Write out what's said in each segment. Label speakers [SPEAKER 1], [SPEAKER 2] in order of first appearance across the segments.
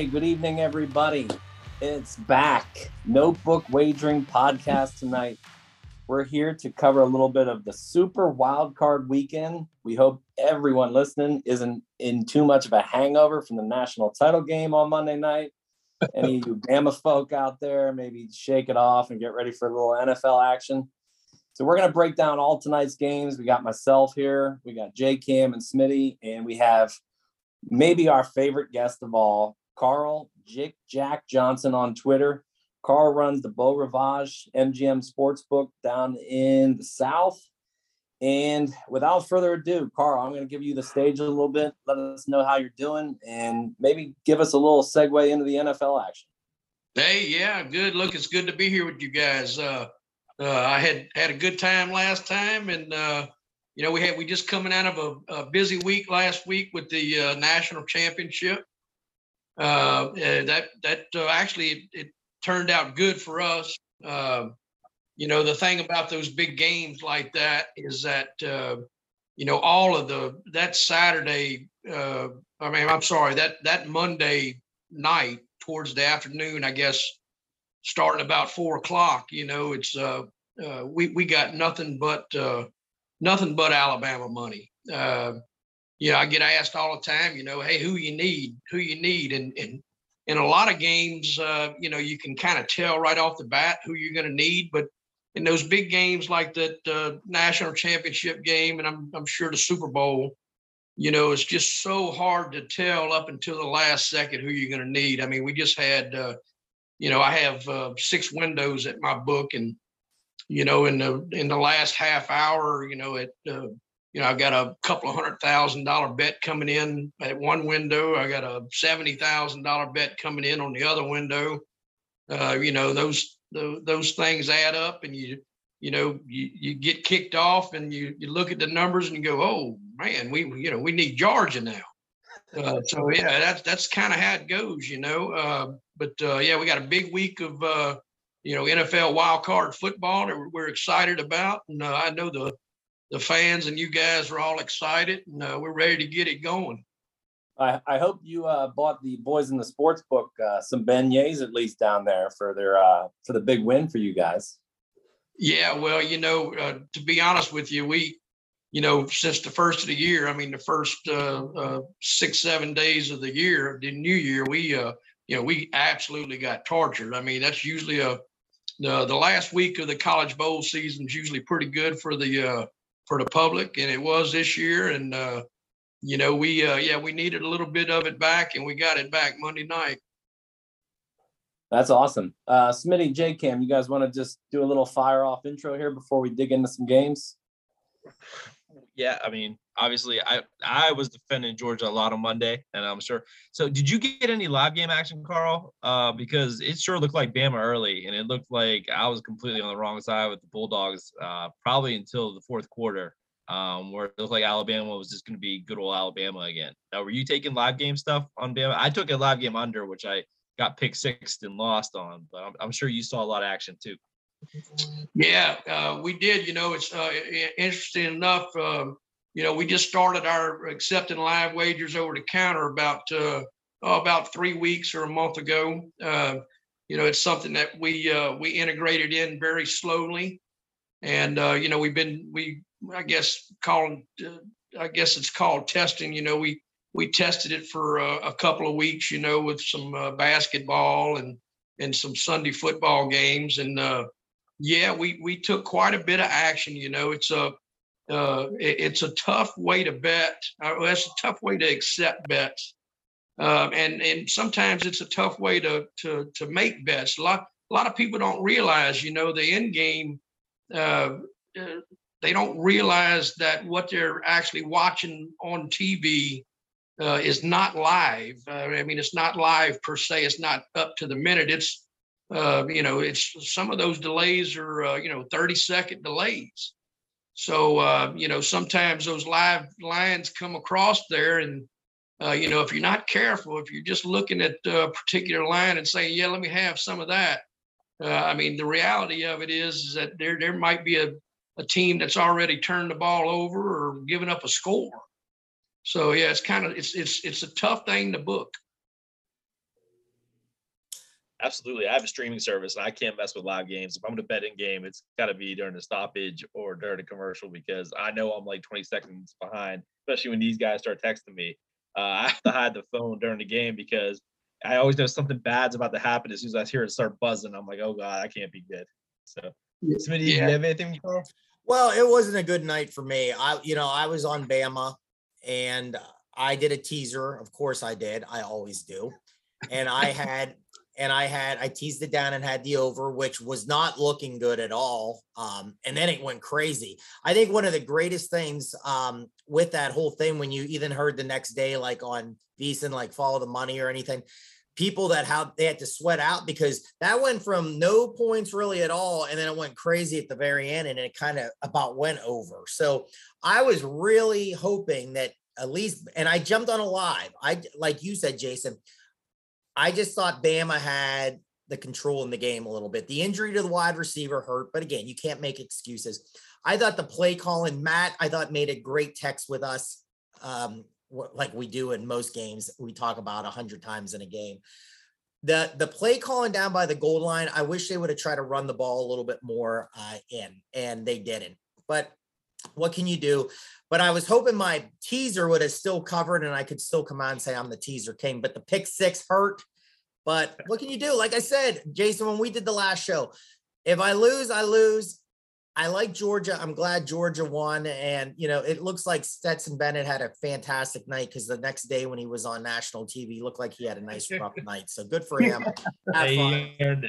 [SPEAKER 1] Hey, good evening, everybody. It's back. Notebook Wagering Podcast tonight. We're here to cover a little bit of the Super Wild Card Weekend. We hope everyone listening isn't in too much of a hangover from the national title game on Monday night. Any of you Bama folk out there, maybe shake it off and get ready for a little NFL action. So we're gonna break down all tonight's games. We got myself here, we got J Cam and Smitty, and we have maybe our favorite guest of all, Carl Jick Jack Johnson on Twitter. Carl runs the Beau Rivage MGM Sportsbook down in the South. And without further ado, Carl, I'm going to give you the stage a little bit. Let us know how you're doing and maybe give us a little segue into the NFL action.
[SPEAKER 2] Hey, yeah, good. Look, it's good to be here with you guys. Uh, uh, I had had a good time last time, and uh, you know we had we just coming out of a, a busy week last week with the uh, national championship. Uh, that that uh, actually it, turned out good for us. Um, you know the thing about those big games like that is that uh, you know all of the that Saturday. Uh, I mean, I'm sorry that that Monday night towards the afternoon, I guess, starting about four o'clock. You know, it's uh, uh, we we got nothing but uh, nothing but Alabama money. Uh, you know, I get asked all the time. You know, hey, who you need? Who you need? And and in a lot of games, uh, you know, you can kind of tell right off the bat who you're going to need. But in those big games like that uh, national championship game, and I'm I'm sure the Super Bowl, you know, it's just so hard to tell up until the last second who you're going to need. I mean, we just had, uh, you know, I have uh, six windows at my book, and you know, in the in the last half hour, you know, at uh, you know, I've got a couple of hundred thousand dollar bet coming in at one window. I got a seventy thousand dollar bet coming in on the other window. Uh, you know, those, those those things add up, and you you know you, you get kicked off, and you you look at the numbers and you go, oh man, we you know we need Georgia now. Uh, so yeah, that's that's kind of how it goes, you know. Uh, but uh, yeah, we got a big week of uh, you know NFL wild card football that we're, excited about, and uh, I know the the fans and you guys are all excited, and uh, we're ready to get it going.
[SPEAKER 1] I, I hope you uh, bought the boys in the sports book uh, some beignets at least down there for their uh, for the big win for you guys.
[SPEAKER 2] Yeah, well, you know, uh, to be honest with you, we, you know, since the first of the year, I mean, the first uh, uh, six, seven days of the year, the new year, we, uh, you know, we absolutely got tortured. I mean, that's usually a, the, the last week of the college bowl season is usually pretty good for the, uh, for the public. And it was this year. And, uh, you know, we, uh, yeah, we needed a little bit of it back and we got it back Monday night.
[SPEAKER 1] That's awesome. Uh, Smitty, J Cam, you guys want to just do a little fire off intro here before we dig into some games?
[SPEAKER 3] Yeah, I mean, obviously, I I was defending Georgia a lot on Monday, and I'm sure. So, did you get any live game action, Carl? Uh, because it sure looked like Bama early, and it looked like I was completely on the wrong side with the Bulldogs, uh, probably until the fourth quarter, um, where it looked like Alabama was just going to be good old Alabama again. Now, were you taking live game stuff on Bama? I took a live game under, which I got pick sixth and lost on, but I'm, I'm sure you saw a lot of action too.
[SPEAKER 2] Yeah, uh, we did. You know, it's uh, interesting enough. Um, you know, we just started our accepting live wagers over the counter about uh, oh, about three weeks or a month ago. Uh, you know, it's something that we uh, we integrated in very slowly, and uh, you know, we've been we I guess calling I guess it's called testing. You know, we we tested it for a, a couple of weeks. You know, with some basketball and and some Sunday football games and yeah, we we took quite a bit of action. You know, it's a uh, it, it's a tough way to bet. Uh, it's a tough way to accept bets, uh, and and sometimes it's a tough way to to to make bets. A lot a lot of people don't realize, you know, the end game. Uh, uh they don't realize that what they're actually watching on TV uh, is not live. Uh, I mean, it's not live per se. It's not up to the minute. It's uh, you know, it's some of those delays are uh, you know 30 second delays. So uh, you know, sometimes those live lines come across there, and uh, you know, if you're not careful, if you're just looking at a particular line and saying, "Yeah, let me have some of that," I mean, the reality of it is, is that there there might be a a team that's already turned the ball over or given up a score. So yeah, it's kind of it's it's it's a tough thing to book.
[SPEAKER 3] Absolutely. I have a streaming service and I can't mess with live games. If I'm going to bet in game, it's got to be during the stoppage or during a commercial because I know I'm like 20 seconds behind, especially when these guys start texting me. Uh, I have to hide the phone during the game because I always know something bad's about to happen. As soon as I hear it start buzzing, I'm like, oh God, I can't be good. So, Smitty, yeah. you have anything?
[SPEAKER 4] Well, it wasn't a good night for me. I, you know, I was on Bama and I did a teaser. Of course I did. I always do. And I had and I had I teased it down and had the over, which was not looking good at all. Um, and then it went crazy. I think one of the greatest things um, with that whole thing, when you even heard the next day, like on VSiN, like follow the money or anything, people that how they had to sweat out because that went from no points really at all, and then it went crazy at the very end, and it kind of about went over. So I was really hoping that at least, and I jumped on a live. I like you said, Jason. I just thought Bama had the control in the game a little bit. The injury to the wide receiver hurt, but again, you can't make excuses. I thought the play calling, Matt, I thought made a great text with us, um, like we do in most games. We talk about a hundred times in a game. The the play calling down by the goal line, I wish they would have tried to run the ball a little bit more uh, in, and they didn't. But what can you do? But I was hoping my teaser would have still covered and I could still come on and say I'm the teaser king. But the pick six hurt. But what can you do? Like I said, Jason, when we did the last show, if I lose, I lose. I like Georgia. I'm glad Georgia won. And, you know, it looks like Stetson Bennett had a fantastic night because the next day when he was on national TV, looked like he had a nice rough night. So good for him. Have fun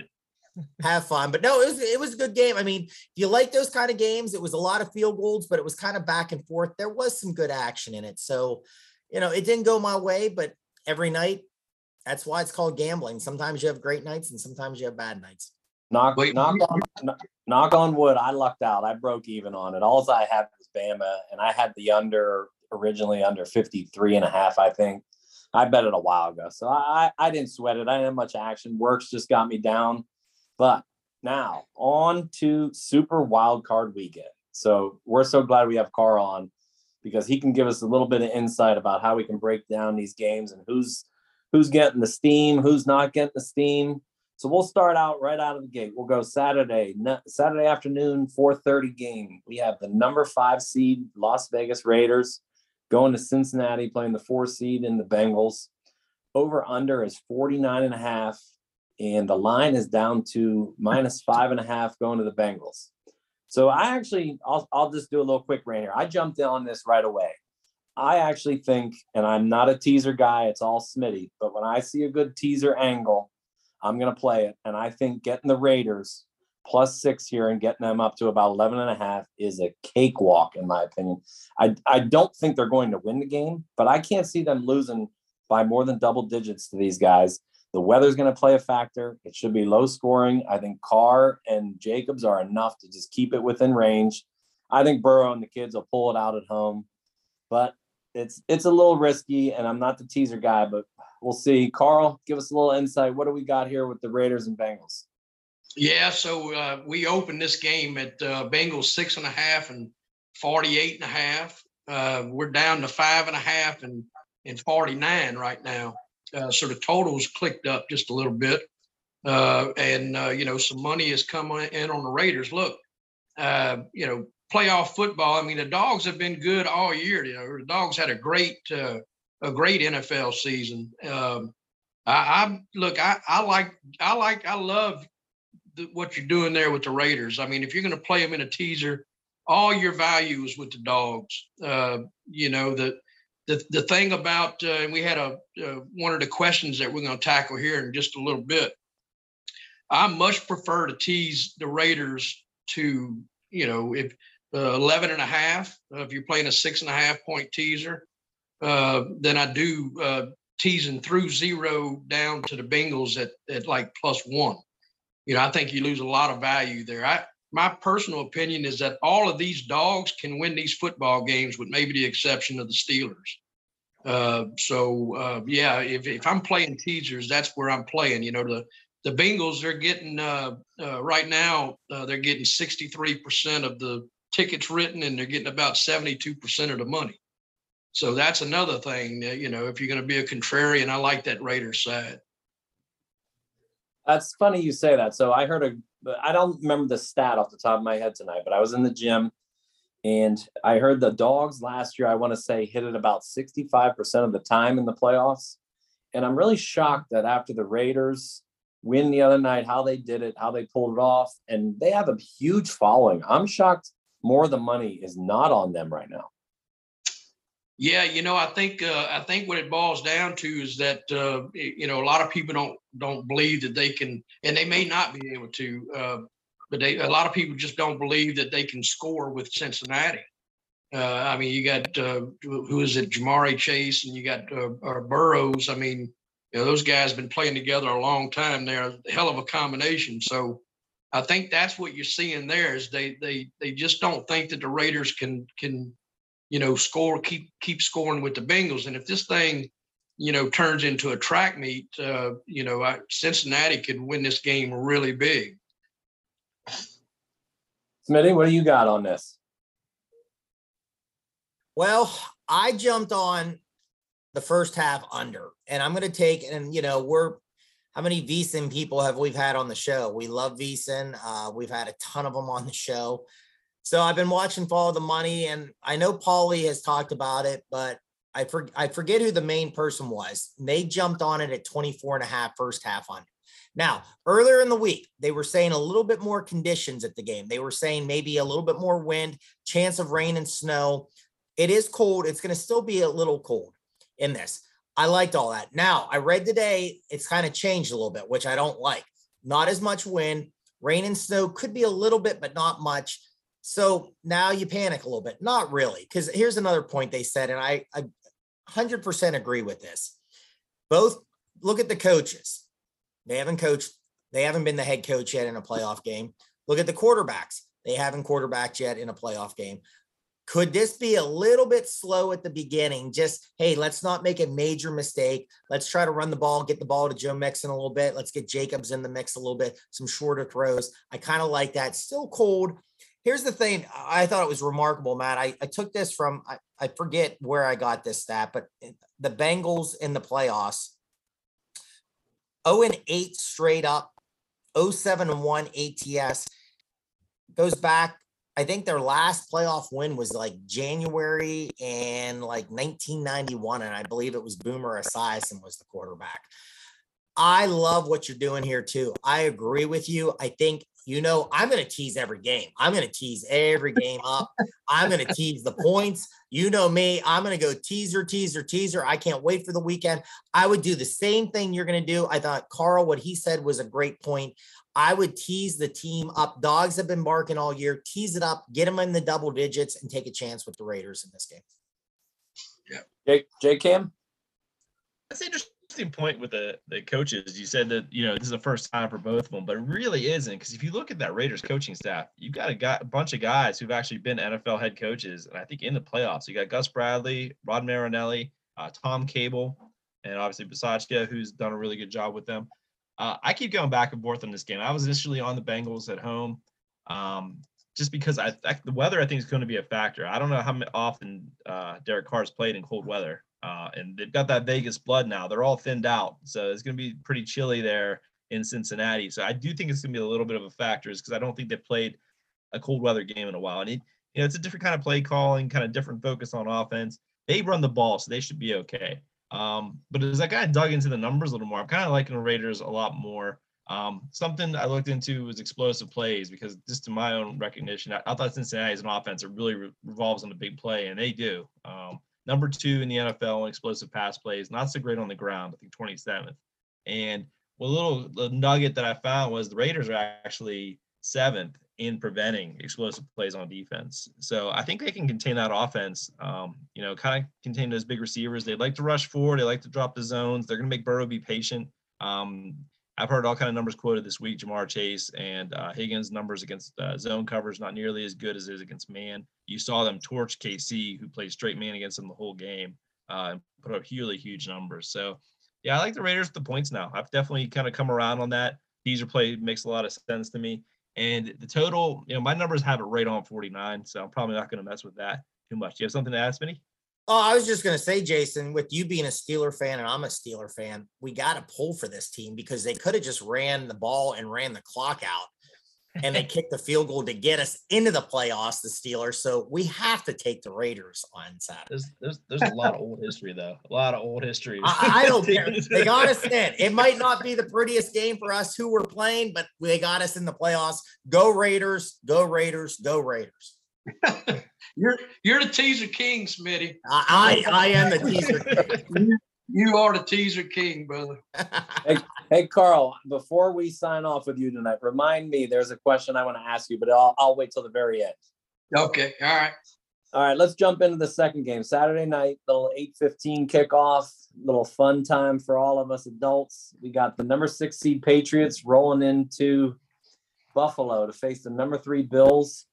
[SPEAKER 4] have fun. But no, it was it was a good game. I mean, if you like those kind of games, it was a lot of field goals, but it was kind of back and forth. There was some good action in it. So, you know, it didn't go my way, but every night, that's why it's called gambling. Sometimes you have great nights and sometimes you have bad nights.
[SPEAKER 1] Knock, Wait, knock on knock on wood. I lucked out. I broke even on it. All I had was Bama, and I had the under originally under 53 and a half, I think. I bet it a while ago. So I, I didn't sweat it. I didn't have much action. Works just got me down. But now on to Super Wild Card Weekend. So we're so glad we have Carl on because he can give us a little bit of insight about how we can break down these games and who's who's getting the steam, who's not getting the steam. So we'll start out right out of the gate. We'll go Saturday, Saturday afternoon, 4:30 game. We have the number five seed Las Vegas Raiders going to Cincinnati, playing the four seed in the Bengals. Over under is 49 and a half and the line is down to minus five and a half going to the Bengals. So I actually, I'll, I'll just do a little quick rant here. I jumped in on this right away. I actually think, and I'm not a teaser guy, it's all Smitty, but when I see a good teaser angle, I'm going to play it. And I think getting the Raiders plus six here and getting them up to about 11 and a half is a cakewalk, in my opinion. I, I don't think they're going to win the game, but I can't see them losing by more than double digits to these guys. The weather's going to play a factor. It should be low scoring. I think Carr and Jacobs are enough to just keep it within range. I think Burrow and the kids will pull it out at home, but it's it's a little risky, and I'm not the teaser guy, but we'll see. Carl, give us a little insight. What do we got here with the Raiders and Bengals?
[SPEAKER 2] Yeah, so uh, we opened this game at uh, Bengals six and a half and 48 and a half. Uh, we're down to five and a half and, and 49 right now uh, sort of totals clicked up just a little bit. Uh, and, uh, you know, some money has come in on the Raiders. Look, you know, playoff football. I mean, the dogs have been good all year. You know, the dogs had a great, uh, a great NFL season. Um, I, I, look, I, I like, I like, I love the, what you're doing there with the Raiders. I mean, if you're going to play them in a teaser, all your values with the dogs. Uh, you know, the the, the thing about, uh, and we had a uh, one of the questions that we're going to tackle here in just a little bit. I much prefer to tease the Raiders to, you know, if uh, 11 and a half. Uh, if you're playing a six and a half point teaser, uh, then I do uh, teasing through zero down to the Bengals at, at like plus one. You know, I think you lose a lot of value there. I, my personal opinion is that all of these dogs can win these football games, with maybe the exception of the Steelers. Uh, so uh, yeah, if, if I'm playing teasers, that's where I'm playing. You know, the the Bengals they're getting uh, uh right now uh, they're getting 63% of the tickets written, and they're getting about 72% of the money. So that's another thing. you know, if you're going to be a contrarian, I like that Raiders side.
[SPEAKER 1] That's funny you say that. So I heard a, I don't remember the stat off the top of my head tonight, but I was in the gym and I heard the dogs last year, I want to say hit it about 65% of the time in the playoffs. And I'm really shocked that after the Raiders win the other night, how they did it, how they pulled it off, and they have a huge following. I'm shocked more of the money is not on them right now.
[SPEAKER 2] Yeah, you know, I think uh, I think what it boils down to is that uh, you know a lot of people don't don't believe that they can, and they may not be able to, uh, but they a lot of people just don't believe that they can score with Cincinnati. Uh, I mean, you got uh, who is it, Ja'Marr Chase, and you got uh, Burrows. I mean, you know, those guys have been playing together a long time. They're a hell of a combination. So I think that's what you're seeing there is they they they just don't think that the Raiders can can you know, score, keep keep scoring with the Bengals. And if this thing, you know, turns into a track meet, uh, you know, I, Cincinnati could win this game really big.
[SPEAKER 1] Smitty, what do you got on this?
[SPEAKER 4] Well, I jumped on the first half under, and I'm going to take, and you know, we're how many VSiN people have we've had on the show? We love VSiN. Uh, we've had a ton of them on the show. So I've been watching Follow the Money, and I know Paulie has talked about it, but I, for, I forget who the main person was. They jumped on it at 24 and a half first half on. it. Now, earlier in the week, they were saying a little bit more conditions at the game. They were saying maybe a little bit more wind, chance of rain and snow. It is cold. It's going to still be a little cold in this. I liked all that. Now, I read today, it's kind of changed a little bit, which I don't like. Not as much wind, rain and snow could be a little bit, but not much. So now you panic a little bit. Not really, because here's another point they said, and I, I 100% agree with this. Both look at the coaches. They haven't coached, they haven't been the head coach yet in a playoff game. Look at the quarterbacks. They haven't quarterbacked yet in a playoff game. Could this be a little bit slow at the beginning? Just, hey, let's not make a major mistake. Let's try to run the ball, get the ball to Joe Mixon a little bit. Let's get Jacobs in the mix a little bit, some shorter throws. I kind of like that. Still cold, here's the thing i thought it was remarkable matt i, I took this from I, I forget where i got this stat but the bengals in the playoffs 0 and 8 straight up 07 and 1 ats goes back i think their last playoff win was like january and like 1991 and i believe it was boomer esiason was the quarterback I love what you're doing here too. I agree with you. I think you know, I'm going to tease every game. I'm going to tease every game up. I'm going to tease the points. You know me. I'm going to go teaser, teaser, teaser. I can't wait for the weekend. I would do the same thing you're going to do. I thought Carl, what he said was a great point. I would tease the team up. Dogs have been barking all year. Tease it up, get them in the double digits, and take a chance with the Raiders in this game.
[SPEAKER 1] Yeah. J, J Cam?
[SPEAKER 3] That's interesting interesting point with the the coaches. You said that you know this is the first time for both of them, but it really isn't because if you look at that Raiders coaching staff, you've got a, guy, a bunch of guys who've actually been NFL head coaches, and I think in the playoffs, you got Gus Bradley, Rod Marinelli, uh, Tom Cable, and obviously Bisaccia, who's done a really good job with them. Uh, I keep going back and forth on this game. I was initially on the Bengals at home. Um, just because I, the weather I think is going to be a factor. I don't know how often uh, Derek Carr's played in cold weather. Uh, and they've got that Vegas blood now. They're all thinned out, so it's going to be pretty chilly there in Cincinnati. So I do think it's going to be a little bit of a factor, is because I don't think they've played a cold weather game in a while. And it, you know, it's a different kind of play calling, kind of different focus on offense. They run the ball, so they should be okay. Um, but as I kind of dug into the numbers a little more, I'm kind of liking the Raiders a lot more. Um, something I looked into was explosive plays because just to my own recognition, I, I thought Cincinnati is an offense that really re- revolves on the big play, and they do. Um, number two in the NFL in explosive pass plays, not so great on the ground, I think 27th. And a little nugget that I found was the Raiders are actually seventh in preventing explosive plays on defense. So I think they can contain that offense. Um, you know, kind of contain those big receivers. They like to rush forward. They like to drop the zones. They're going to make Burrow be patient. Um, I've heard all kind of numbers quoted this week. Ja'Marr Chase and uh, Higgins numbers against uh, zone covers not nearly as good as is against man. You saw them torch KC, who played straight man against them the whole game, uh, and put up really huge numbers. So, yeah, I like the Raiders with the points now. I've definitely kind of come around on that. Teaser play makes a lot of sense to me. And the total, you know, my numbers have it right on 49, so I'm probably not going to mess with that too much. Do You have something to ask me?
[SPEAKER 4] Oh, I was just going to say, Jason, with you being a Steeler fan and I'm a Steeler fan, we got to pull for this team because they could have just ran the ball and ran the clock out and they kicked the field goal to get us into the playoffs, the Steelers. So we have to take the Raiders on Saturday.
[SPEAKER 3] There's there's, there's a lot of old history though. A lot of old history.
[SPEAKER 4] I, I don't care. They got us in. It might not be the prettiest game for us who we're playing, but they got us in the playoffs. Go Raiders, go Raiders, go Raiders.
[SPEAKER 2] you're you're the teaser king, Smitty.
[SPEAKER 4] I I, I am the teaser.
[SPEAKER 2] You are the teaser king, brother.
[SPEAKER 1] hey, hey, Carl, before we sign off with you tonight, remind me there's a question I want to ask you, but I'll, I'll wait till the very end.
[SPEAKER 2] Okay. All right.
[SPEAKER 1] All right, let's jump into the second game. Saturday night, little 8:15 kickoff, little fun time for all of us adults. We got the number 6 seed Patriots rolling into Buffalo to face the number 3 Bills.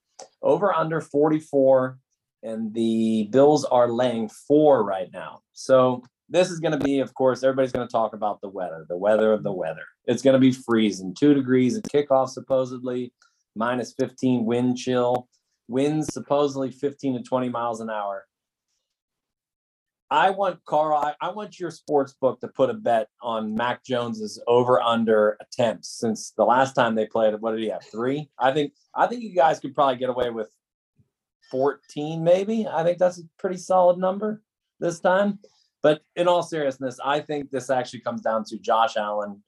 [SPEAKER 1] Over under 44 and the Bills are laying 4 right now. So, this is going to be, of course, everybody's going to talk about the weather, the weather of the weather. It's going to be freezing, two degrees at kickoff, supposedly, minus 15 wind chill, winds supposedly 15 to 20 miles an hour. I want Carl, I, I want your sports book to put a bet on Mac Jones's over under attempts since the last time they played. What did he have? Three? I think I think you guys could probably get away with 14, maybe. I think that's a pretty solid number this time. But in all seriousness, I think this actually comes down to Josh Allen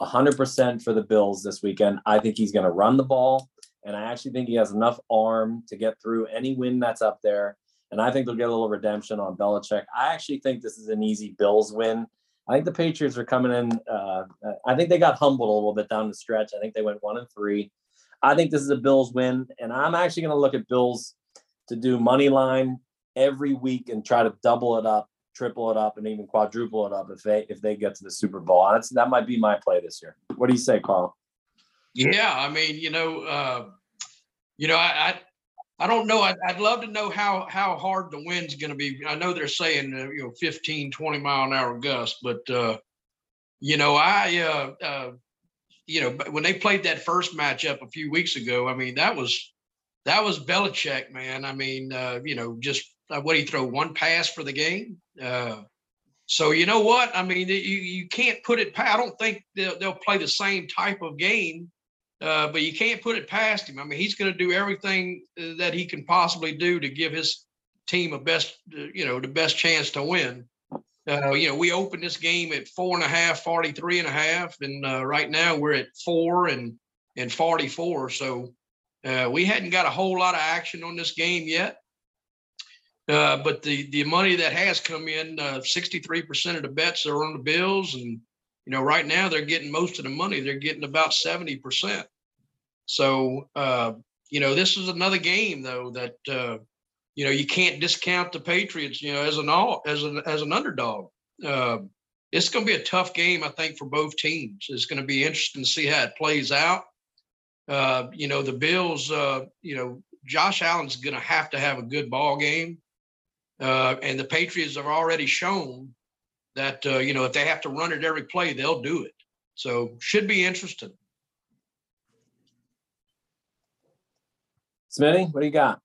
[SPEAKER 1] 100% for the Bills this weekend. I think he's going to run the ball, and I actually think he has enough arm to get through any win that's up there. And I think they'll get a little redemption on Belichick. I actually think this is an easy Bills win. I think the Patriots are coming in. Uh, I think they got humbled a little bit down the stretch. I think they went one and three. I think this is a Bills win, and I'm actually going to look at Bills to do money line every week and try to double it up triple it up and even quadruple it up if they if they get to the Super Bowl. That's that might be my play this year. What do you say, Carl?
[SPEAKER 2] Yeah, I mean, you know, uh, you know, I, I, I don't know. I'd, I'd, love to know how how hard the wind's going to be. I know they're saying uh, you know 15, 20 mile an hour gust, but uh, you know, I uh, uh, you know, when they played that first matchup a few weeks ago, I mean, that was that was Belichick, man. I mean, uh, you know, just uh, what he throw one pass for the game. Uh, so you know what? I mean, you you can't put it. I don't think they'll, they'll play the same type of game, uh, but you can't put it past him. I mean, he's going to do everything uh, that he can possibly do to give his team a best, uh, you know, the best chance to win. Uh, you know, we opened this game at four and a half, 43 and a half, and right now we're at four and and 44. So we hadn't got a whole lot of action on this game yet. Uh, but the the money that has come in, uh, 63% of the bets are on the Bills, and you know right now they're getting most of the money. They're getting about 70%. So uh, you know this is another game though that uh, you know you can't discount the Patriots. You know as an all as an as an underdog. Uh, it's going to be a tough game, I think, for both teams. It's going to be interesting to see how it plays out. Uh, you know, the Bills, you know, Josh Allen's going to have to have a good ball game. Uh, and the Patriots have already shown that, uh, you know, if they have to run it every play, they'll do it. So should be interesting.
[SPEAKER 1] Smitty, what do you got?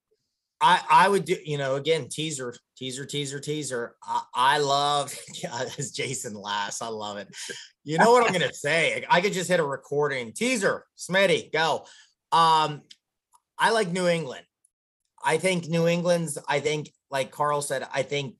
[SPEAKER 4] I, I would do, you know, again, teaser, teaser, teaser, teaser. I, I love, as Jason laughs, I love it. You know what I'm going to say? I could just hit a recording. Teaser, Smitty, go. Um, I like New England. I think New England's, I think, like Carl said, I think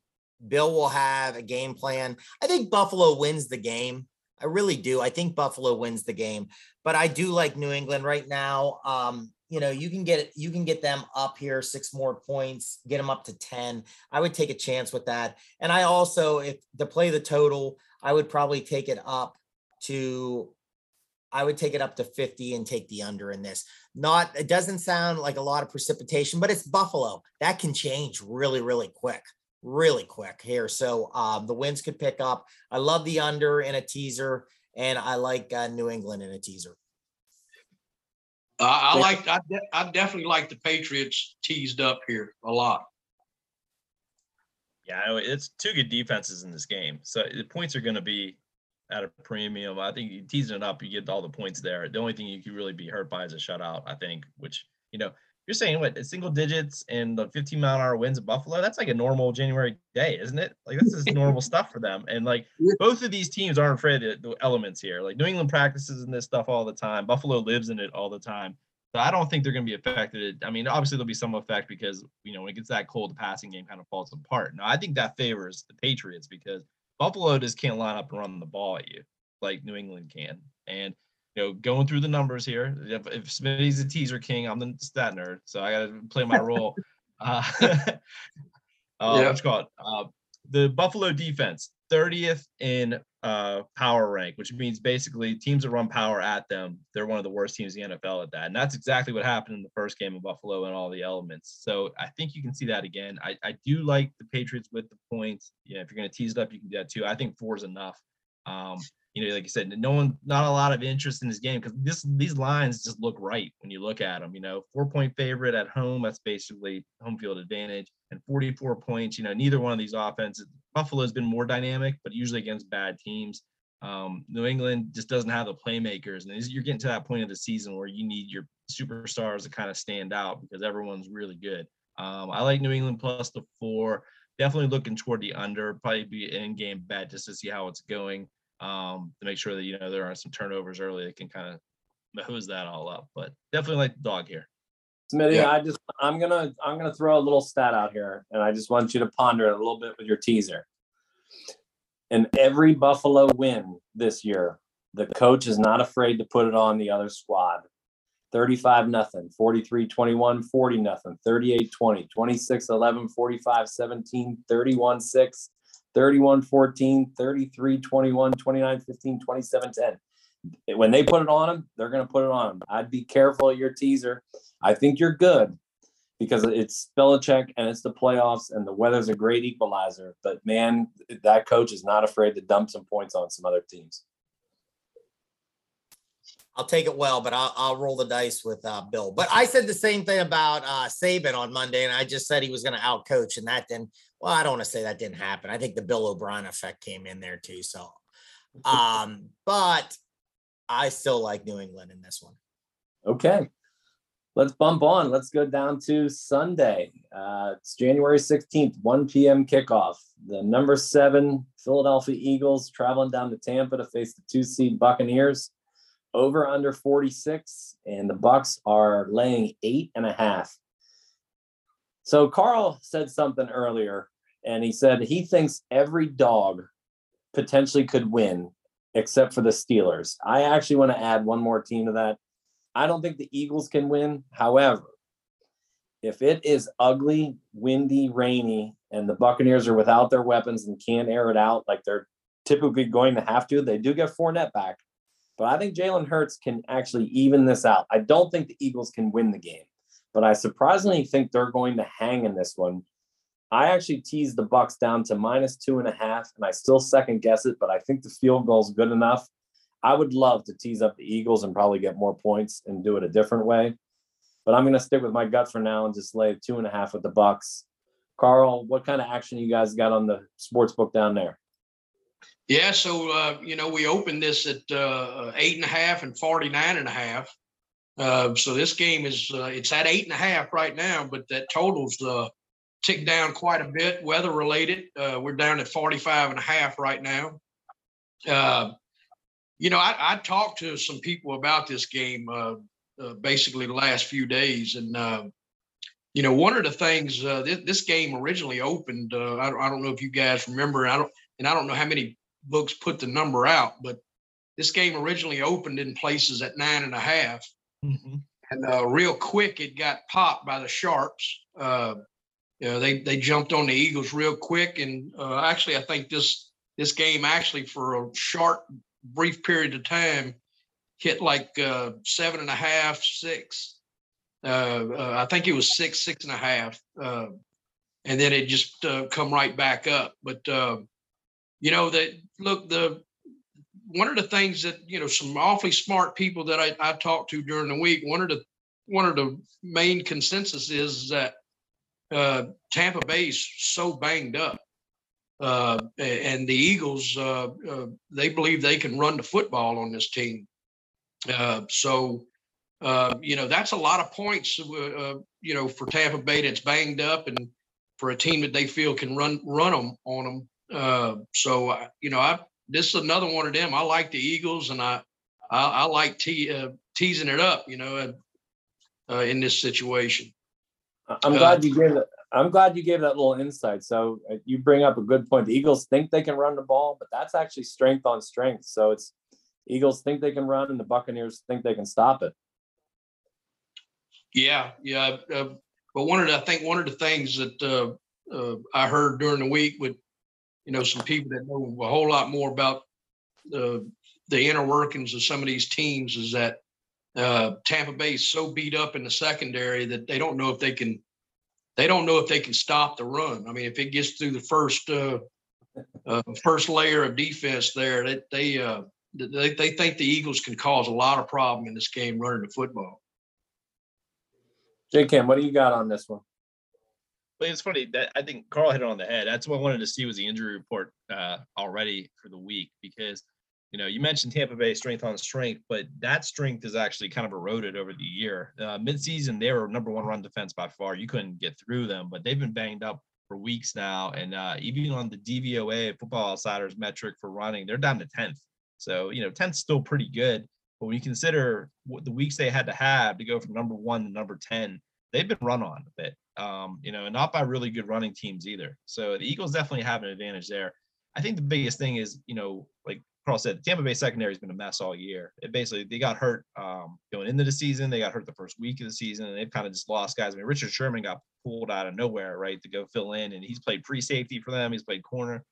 [SPEAKER 4] Bill will have a game plan. I think Buffalo wins the game. I really do. I think Buffalo wins the game, but I do like New England right now. Um, you know, you can get you can get them up here six more points, get them up to 10. I would take a chance with that. And I also, if to play the total, I would probably take it up to I would take it up to 50 and take the under in this. Not it doesn't sound like a lot of precipitation, but it's Buffalo. That can change really, really quick, really quick here. So um, the winds could pick up. I love the under in a teaser, and I like uh, New England in a teaser.
[SPEAKER 2] Uh, I like I, de- I definitely like the Patriots teased up here a lot.
[SPEAKER 3] Yeah, it's two good defenses in this game, so the points are going to be at a premium. I think you teasing it up, you get all the points there. The only thing you can really be hurt by is a shutout, I think, which, you know, you're saying what single digits and the 15 mile an hour winds at Buffalo. That's like a normal January day, isn't it? Like this is normal stuff for them. And like both of these teams aren't afraid of the elements here. Like New England practices in this stuff all the time. Buffalo lives in it all the time. So I don't think they're going to be affected. I mean, obviously there'll be some effect because you know when it gets that cold, the passing game kind of falls apart. Now I think that favors the Patriots because Buffalo just can't line up and run the ball at you like New England can. And you know, going through the numbers here, if, if Smitty's a teaser king, I'm the stat nerd, so I got to play my role. uh, uh, yeah. What's called uh, the Buffalo defense, 30th in uh, power rank, which means basically teams that run power at them, they're one of the worst teams in the NFL at that. And that's exactly what happened in the first game of Buffalo and all the elements. So I think you can see that again. I, I do like the Patriots with the points. Yeah, if you're going to tease it up, you can do that too. I think four is enough. Um, you know, like you said, no one, not a lot of interest in this game because this these lines just look right when you look at them. You know, four point favorite at home, that's basically home field advantage, and 44 points. You know, neither one of these offenses. Buffalo's been more dynamic, but usually against bad teams. Um, New England just doesn't have the playmakers, and you're getting to that point of the season where you need your superstars to kind of stand out because everyone's really good. Um, I like New England plus the four. Definitely looking toward the under. Probably be an in-game bet just to see how it's going um, to make sure that you know there aren't some turnovers early that can kind of hose that all up. But definitely like the dog here.
[SPEAKER 1] Smitty, yeah. I just I'm gonna I'm gonna throw a little stat out here, and I just want you to ponder it a little bit with your teaser. In every Buffalo win this year, the coach is not afraid to put it on the other squad. 35 nothing, 43 21, 40 nothing, 38 20, 26 11, 45 17, 31 6, 31 14, 33 21, 29 15, 27 10. When they put it on them, they're going to put it on them. I'd be careful of your teaser. I think you're good because it's Belichick and it's the playoffs and the weather's a great equalizer. But man, that coach is not afraid to dump some points on some other teams.
[SPEAKER 4] I'll take it well, but I'll, I'll roll the dice with uh, Bill. But I said the same thing about uh, Saban on Monday, and I just said he was going to outcoach, and that didn't. Well, I don't want to say that didn't happen. I think the Bill O'Brien effect came in there too. So, um, but I still like New England in this one.
[SPEAKER 1] Okay, let's bump on. Let's go down to Sunday. Uh, it's January sixteenth, one p.m. kickoff. The number seven Philadelphia Eagles traveling down to Tampa to face the two seed Buccaneers over under 46 and the bucks are laying eight and a half so carl said something earlier and he said he thinks every dog potentially could win except for the steelers i actually want to add one more team to that i don't think the eagles can win however if it is ugly windy rainy and the buccaneers are without their weapons and can't air it out like they're typically going to have to they do get Fournette back but I think Jalen Hurts can actually even this out. I don't think the Eagles can win the game, but I surprisingly think they're going to hang in this one. I actually teased the Bucks down to minus two and a half, and I still second guess it, but I think the field goal is good enough. I would love to tease up the Eagles and probably get more points and do it a different way. But I'm going to stick with my gut for now and just lay two and a half with the Bucks. Carl, what kind of action you guys got on the sports book down there?
[SPEAKER 2] Yeah, so uh, you know we opened this at uh, eight and a half and 49 and a half. Uh, so this game is uh, it's at eight and a half right now, but that totals uh, ticked down quite a bit, weather related. Uh, we're down at 45 and a half right now. Uh, you know, I, I, talked to some people about this game uh, uh, basically the last few days, and you know, one of the things this, this, game originally opened. I, I, don't know if you guys remember. I don't, and I don't know how many books put the number out, but this game originally opened in places at nine and a half. Mm-hmm. And uh, real quick, it got popped by the Sharps. You know, they they jumped on the Eagles real quick, and uh, actually, I think this this game actually for a short, brief period of time hit like uh, seven and a half, six, Uh, uh, I think it was six, six and a half, uh, and then it just uh, come right back up. But you know that look the one of the things that you know some awfully smart people that I, I talked to during the week. One of the one of the main consensus is that uh, Tampa Bay's so banged up. Uh, and the Eagles, uh, uh, they believe they can run the football on this team. Uh, so, uh, you know, that's a lot of points, you know, for Tampa Bay that's banged up and for a team that they feel can run run them on them. so, you know, I this is another one of them. I like the Eagles, and I I, I like te- teasing it up, you know, in this situation.
[SPEAKER 1] I'm glad you gave it. I'm glad you gave that little insight. So uh, you bring up a good point. The Eagles think they can run the ball, but that's actually strength on strength. So it's Eagles think they can run, and the Buccaneers think they can stop it.
[SPEAKER 2] Yeah, yeah. Uh, but one of the, I think one of the things that uh, uh, I heard during the week with, you know, some people that know a whole lot more about the the inner workings of some of these teams is that uh, Tampa Bay is so beat up in the secondary that they don't know if they can they don't know if they can stop the run. I mean, if it gets through the first uh, uh, first layer of defense there, they they, uh, they they think the Eagles can cause a lot of problem in this game running the football.
[SPEAKER 1] J Cam, what do you got on this one?
[SPEAKER 3] Well, it's funny that I think Carl hit it on the head. That's what I wanted to see was the injury report uh, already for the week because you know, you mentioned Tampa Bay strength on strength, but that strength is actually kind of eroded over the year. Uh, midseason, they were number one run defense by far. You couldn't get through them, but they've been banged up for weeks now. And uh, even on the DVOA, Football Outsiders metric for running, they're down to 10th. So, you know, 10th still pretty good. But when you consider what the weeks they had to have to go from number one to number 10, they've been run on a bit, um, you know, and not by really good running teams either. So the Eagles definitely have an advantage there. I think the biggest thing is, you know, like Carl said, the Tampa Bay secondary has been a mess all year. It basically they got hurt um, going into the season. They got hurt the first week of the season, and they've kind of just lost guys. I mean, Richard Sherman got pulled out of nowhere, right, to go fill in, and he's played free safety for them. He's played corner.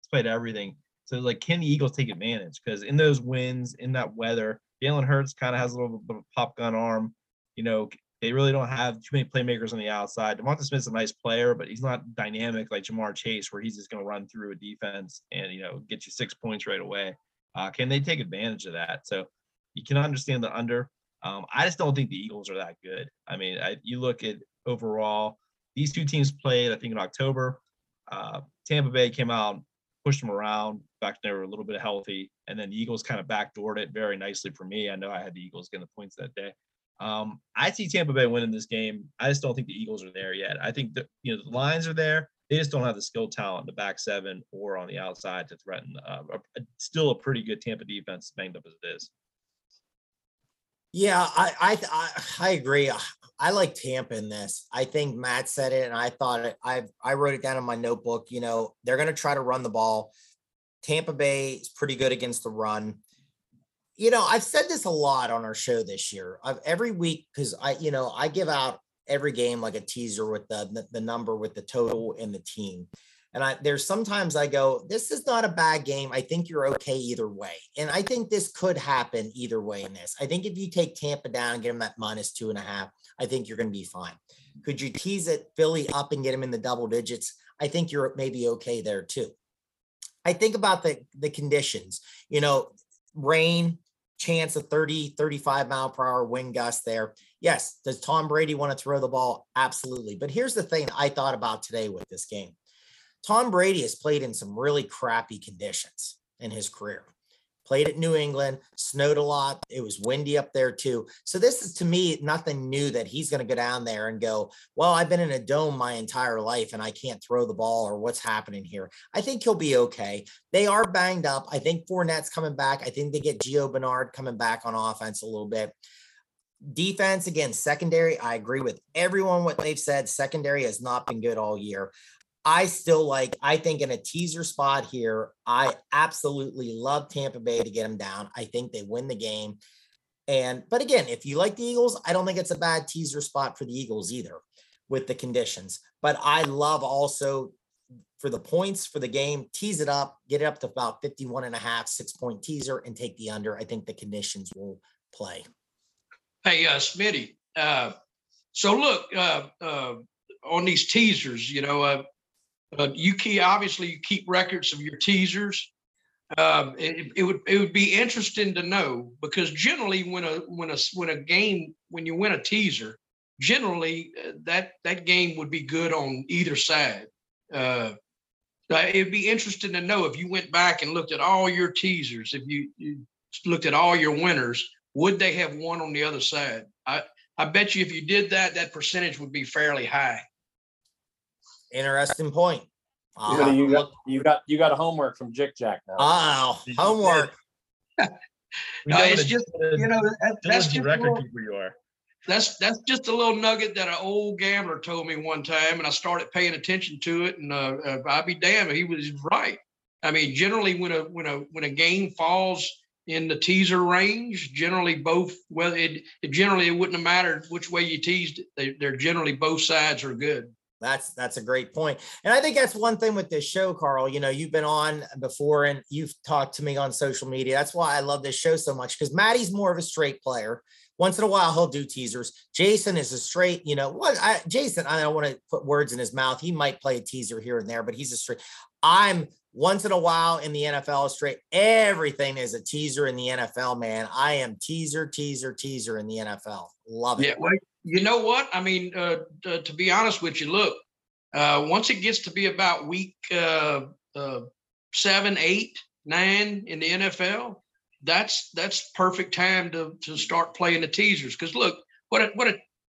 [SPEAKER 3] He's played everything. So like, can the Eagles take advantage? Because in those wins, in that weather, Jalen Hurts kind of has a little bit of pop gun arm. You know, they really don't have too many playmakers on the outside. Devonta Smith's a nice player, but he's not dynamic like Ja'Marr Chase, where he's just going to run through a defense and you know get you six points right away. Uh, can they take advantage of that? So you can understand the under. Um, I just don't think the Eagles are that good. I mean, I, you look at overall, these two teams played, I think, in October. Uh, Tampa Bay came out, pushed them around. Back they were a little bit healthy. And then the Eagles kind of backdoored it very nicely for me. I know I had the Eagles getting the points that day. Um, I see Tampa Bay winning this game. I just don't think the Eagles are there yet. I think that you know the lines are there. They just don't have the skill talent in the back seven or on the outside to threaten. Uh, a, still a pretty good Tampa defense, banged up as it is.
[SPEAKER 4] Yeah, I, I I I, agree. I like Tampa in this. I think Matt said it, and I thought it. I I wrote it down in my notebook. You know, they're going to try to run the ball. Tampa Bay is pretty good against the run. You know, I've said this a lot on our show this year. I've every week because I, you know, I give out every game like a teaser with the, the, number with the total and the team. And I there's sometimes I go, this is not a bad game. I think you're okay either way. And I think this could happen either way in this. I think if you take Tampa down and get them at minus two and a half, I think you're going to be fine. Could you tease it Philly up and get them in the double digits? I think you're maybe okay there too. I think about the the conditions, you know, rain, chance of 30, 35 mile per hour wind gust there. Yes. Does Tom Brady want to throw the ball? Absolutely. But here's the thing I thought about today with this game Tom Brady has played in some really crappy conditions in his career. Played at New England, snowed a lot. It was windy up there too. So this is to me nothing new that he's going to go down there and go, "Well, I've been in a dome my entire life and I can't throw the ball or what's happening here." I think he'll be okay. They are banged up. I think Fournette's coming back. I think they get Gio Bernard coming back on offense a little bit. Defense again, secondary. I agree with everyone what they've said. Secondary has not been good all year. I still like, I think in a teaser spot here, I absolutely love Tampa Bay to get them down. I think they win the game. And, but again, if you like the Eagles, I don't think it's a bad teaser spot for the Eagles either with the conditions. But I love also for the points for the game, tease it up, get it up to about 51 and a half, six point teaser, and take the under. I think the conditions will play.
[SPEAKER 2] Hey, uh, Smitty, uh, so look uh, uh, on these teasers. You know, uh, uh, you keep obviously you keep records of your teasers. Um, it, it, would it would be interesting to know because generally when a when a when a game when you win a teaser, generally uh, that that game would be good on either side. Uh, it'd be interesting to know if you went back and looked at all your teasers, if you, you looked at all your winners, would they have won on the other side? I I bet you if you did that, that percentage would be fairly high.
[SPEAKER 4] Interesting point.
[SPEAKER 1] Uh, you got you got you got homework from Jick Jack now.
[SPEAKER 4] Oh, homework.
[SPEAKER 2] no, it's just you know that, that's just record little, keeper you are. That's that's just a little nugget that an old gambler told me one time, and I started paying attention to it. And uh, uh, I'd be damned, he was right. I mean, generally when a when a when a game falls in the teaser range, generally both well, it, it generally it wouldn't have mattered which way you teased it. They, they're generally both sides are good.
[SPEAKER 4] That's that's a great point. And I think that's one thing with this show, Carl. You know, you've been on before and you've talked to me on social media. That's why I love this show so much because Maddie's more of a straight player. Once in a while, he'll do teasers. Jason is a straight, you know, what I Jason, I don't want to put words in his mouth. He might play a teaser here and there, but he's a straight. I'm once in a while in the NFL straight. Everything is a teaser in the NFL, man. I am teaser, teaser, teaser in the NFL. Love it.
[SPEAKER 2] Yeah, well, you know what? I mean, uh, uh, to be honest with you, look, uh, once it gets to be about week uh, uh, seven, eight, nine in the NFL, that's that's perfect time to to start playing the teasers. Because look, what a what a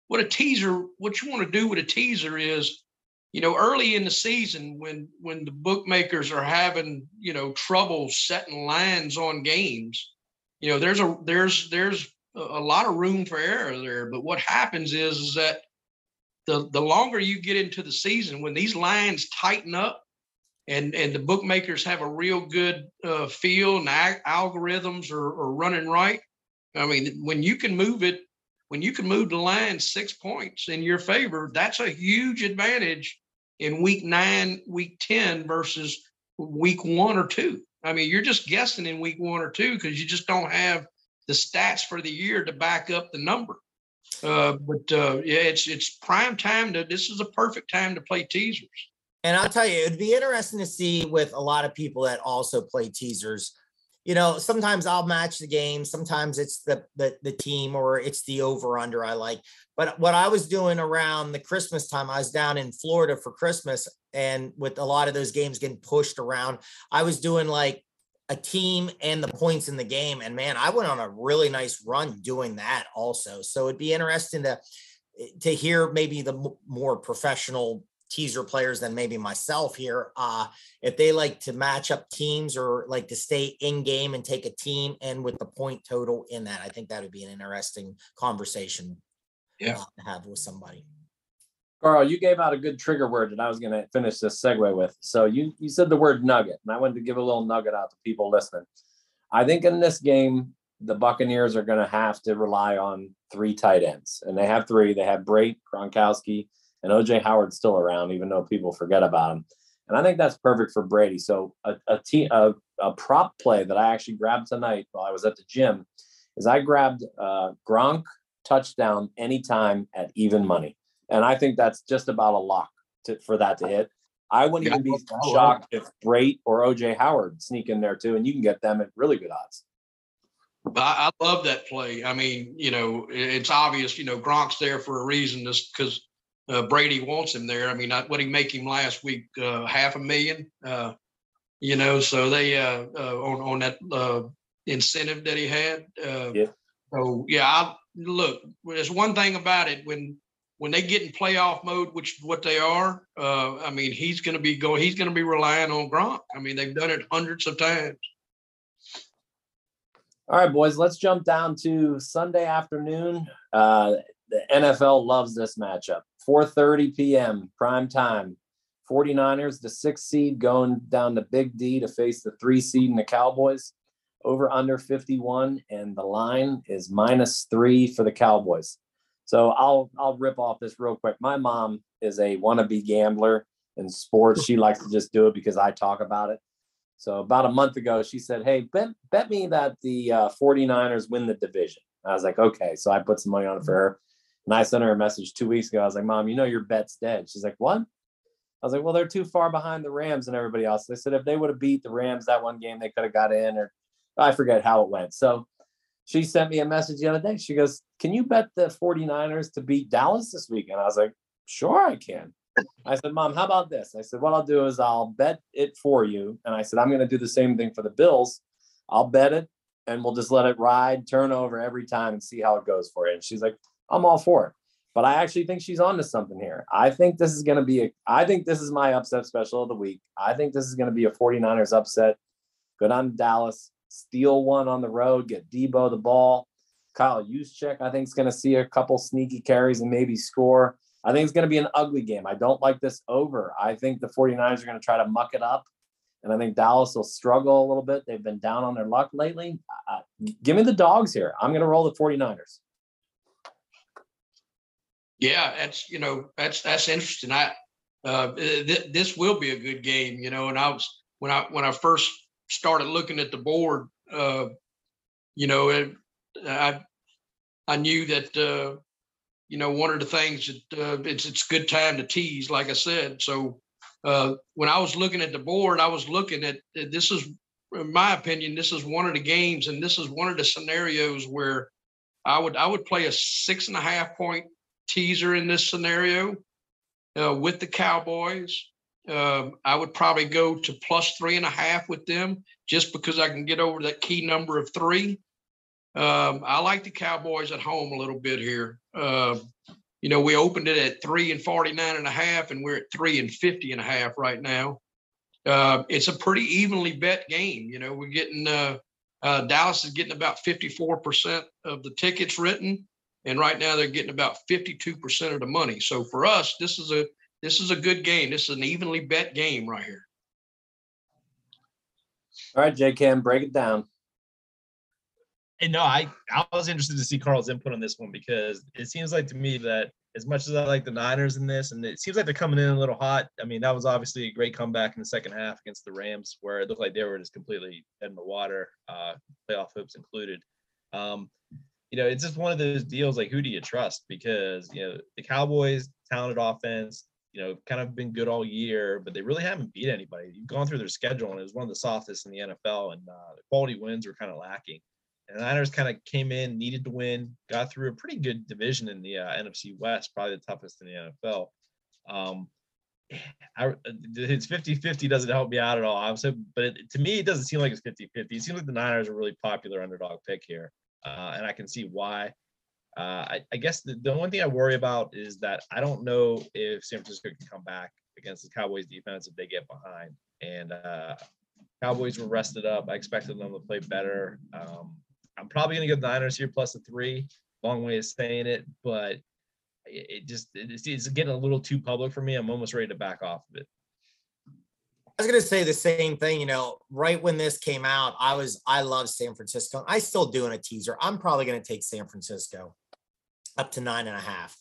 [SPEAKER 2] what a teaser. What you want to do with a teaser is, you know, early in the season when when the bookmakers are having you know trouble setting lines on games, you know, there's a there's there's a lot of room for error there. But what happens is, is that the, the longer you get into the season, when these lines tighten up and, and the bookmakers have a real good uh, feel and algorithms are, are running right. I mean, when you can move it, when you can move the line six points in your favor, that's a huge advantage in week nine, week 10 versus week one or two. I mean, you're just guessing in week one or two because you just don't have the stats for the year to back up the number. Uh, but uh, yeah, it's it's prime time to. This is a perfect time to play teasers.
[SPEAKER 4] And I'll tell you, it'd be interesting to see with a lot of people that also play teasers. You know, sometimes I'll match the game. Sometimes it's the the, the team or it's the over under I like. But what I was doing around the Christmas time, I was down in Florida for Christmas, and with a lot of those games getting pushed around, I was doing like a team and the points in the game. And man, I went on a really nice run doing that also. So it'd be interesting to to hear maybe the more professional teaser players than maybe myself here uh if they like to match up teams or like to stay in game and take a team and with the point total in that i think that would be an interesting conversation
[SPEAKER 2] yeah uh,
[SPEAKER 4] to have with somebody
[SPEAKER 1] Carl, you gave out a good trigger word that I was going to finish this segue with. So you you said the word nugget, and I wanted to give a little nugget out to people listening. I think in this game, the Buccaneers are going to have to rely on three tight ends, and they have three. They have Brate, Gronkowski, and OJ Howard still around, even though people forget about him. And I think that's perfect for Brady. So a a, te- a, a prop play that I actually grabbed tonight while I was at the gym is I grabbed uh, Gronk touchdown anytime at even money. And I think that's just about a lock to, for that to hit. I wouldn't yeah, even be shocked if Brate or OJ Howard sneak in there too, and you can get them at really good odds.
[SPEAKER 2] I, I love that play. I mean, you know, it's obvious. You know, Gronk's there for a reason, just because uh, Brady wants him there. I mean, what he make him last week? Uh, half a million. Uh, you know, so they uh, uh, on on that uh, incentive that he had.
[SPEAKER 1] yeah.
[SPEAKER 2] So yeah, I, look. There's one thing about it when when they get in playoff mode, which what they are, uh, I mean, he's going to be going. He's going to be relying on Gronk. I mean, they've done it hundreds of times.
[SPEAKER 1] All right, boys, let's jump down to Sunday afternoon. Uh, the NFL loves this matchup. 4:30 p.m. prime time. 49ers, the sixth seed, going down to Big D to face the three seed and the Cowboys. Over under 51, and the line is minus three for the Cowboys. So I'll I'll rip off this real quick. My mom is a wannabe gambler in sports. She likes to just do it because I talk about it. So about a month ago, she said, "Hey, bet bet me that the uh, 49ers win the division." I was like, "Okay." So I put some money on it for her, And I sent her a message two weeks ago. I was like, Mom, you know your bet's dead. She's like, What? I was like, Well, they're too far behind the Rams and everybody else. They said if they would have beat the Rams that one game, they could have got in, or I forget how it went. So she sent me a message the other day. She goes, Can you bet the 49ers to beat Dallas this week? And I was like, Sure, I can. I said, Mom, how about this? I said, What I'll do is I'll bet it for you. And I said, I'm going to do the same thing for the Bills. I'll bet it and we'll just let it ride, turn over every time and see how it goes for you. And she's like, I'm all for it. But I actually think she's on to something here. I think this is going to be a, I think this is my upset special of the week. I think this is going to be a 49ers upset. Good on Dallas, steal one on the road, get Deebo the ball. Kyle Juszczyk, I think, is going to see a couple sneaky carries and maybe score. I think it's going to be an ugly game. I don't like this over. I think the 49ers are going to try to muck it up. And I think Dallas will struggle a little bit. They've been down on their luck lately. Uh, give me the dogs here. I'm going to roll the 49ers.
[SPEAKER 2] Yeah, that's you know that's that's interesting. I uh, th- this will be a good game, you know. And I was when I when I first started looking at the board, uh, you know, it, I I knew that uh, you know one of the things that uh, it's it's good time to tease, like I said. So uh, when I was looking at the board, I was looking at this is, in my opinion, this is one of the games, and this is one of the scenarios where I would I would play a six and a half point teaser in this scenario uh, with the Cowboys. Uh, I would probably go to plus three and a half with them just because I can get over that key number of three. Um, I like the Cowboys at home a little bit here. Uh, you know, we opened it at three and 49 and a half, and we're at three and 50 and a half right now. Uh, it's a pretty evenly bet game. You know, we're getting uh, uh, Dallas is getting about 54% of the tickets written, and right now they're getting about 52% of the money. So for us, this is a this is a good game. This is an evenly bet game right here.
[SPEAKER 1] All right, J Cam, break it down.
[SPEAKER 3] And no, I I was interested to see Carl's input on this one because it seems like to me that as much as I like the Niners in this, and it seems like they're coming in a little hot. I mean, that was obviously a great comeback in the second half against the Rams, where it looked like they were just completely dead in the water, uh, playoff hopes included. Um, you know, it's just one of those deals like who do you trust? Because you know the Cowboys, talented offense, you know, kind of been good all year, but they really haven't beat anybody. You've gone through their schedule, and it was one of the softest in the NFL, and uh, the quality wins were kind of lacking. And the Niners kind of came in, needed to win, got through a pretty good division in the uh, NFC West, probably the toughest in the NFL. Um, I, it's 50 50 doesn't help me out at all. I was, but it, to me, it doesn't seem like it's 50 50. It seems like the Niners are really popular underdog pick here, uh, and I can see why. Uh, I, I, guess the, the only thing I worry about is that I don't know if San Francisco can come back against the Cowboys defense if they get behind. And uh, Cowboys were rested up. I expected them to play better. Um, I'm probably going to go the Niners here plus a three. Long way of saying it, but it, just it's, it's getting a little too public for me. I'm almost ready to back off of it.
[SPEAKER 4] I was going to say the same thing. You know, right when this came out, I was I love San Francisco. I still doing a teaser. I'm probably going to take San Francisco up to nine and a half.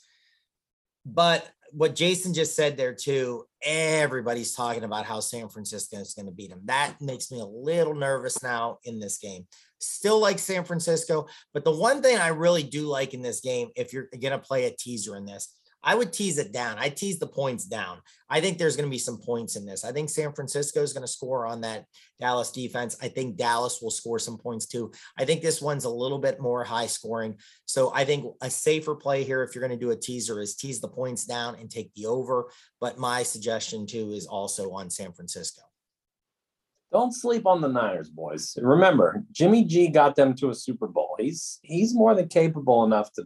[SPEAKER 4] But what Jason just said there too, everybody's talking about how San Francisco is going to beat them. That makes me a little nervous now in this game. Still like San Francisco, but the one thing I really do like in this game, if you're going to play a teaser in this, I would tease it down. I tease the points down. I think there's going to be some points in this. I think San Francisco is going to score on that Dallas defense. I think Dallas will score some points too. I think this one's a little bit more high scoring. So I think a safer play here, if you're going to do a teaser, is tease the points down and take the over. But my suggestion too is also on San Francisco.
[SPEAKER 1] Don't sleep on the Niners, boys. Remember, Jimmy G got them to a Super Bowl. He's he's more than capable enough to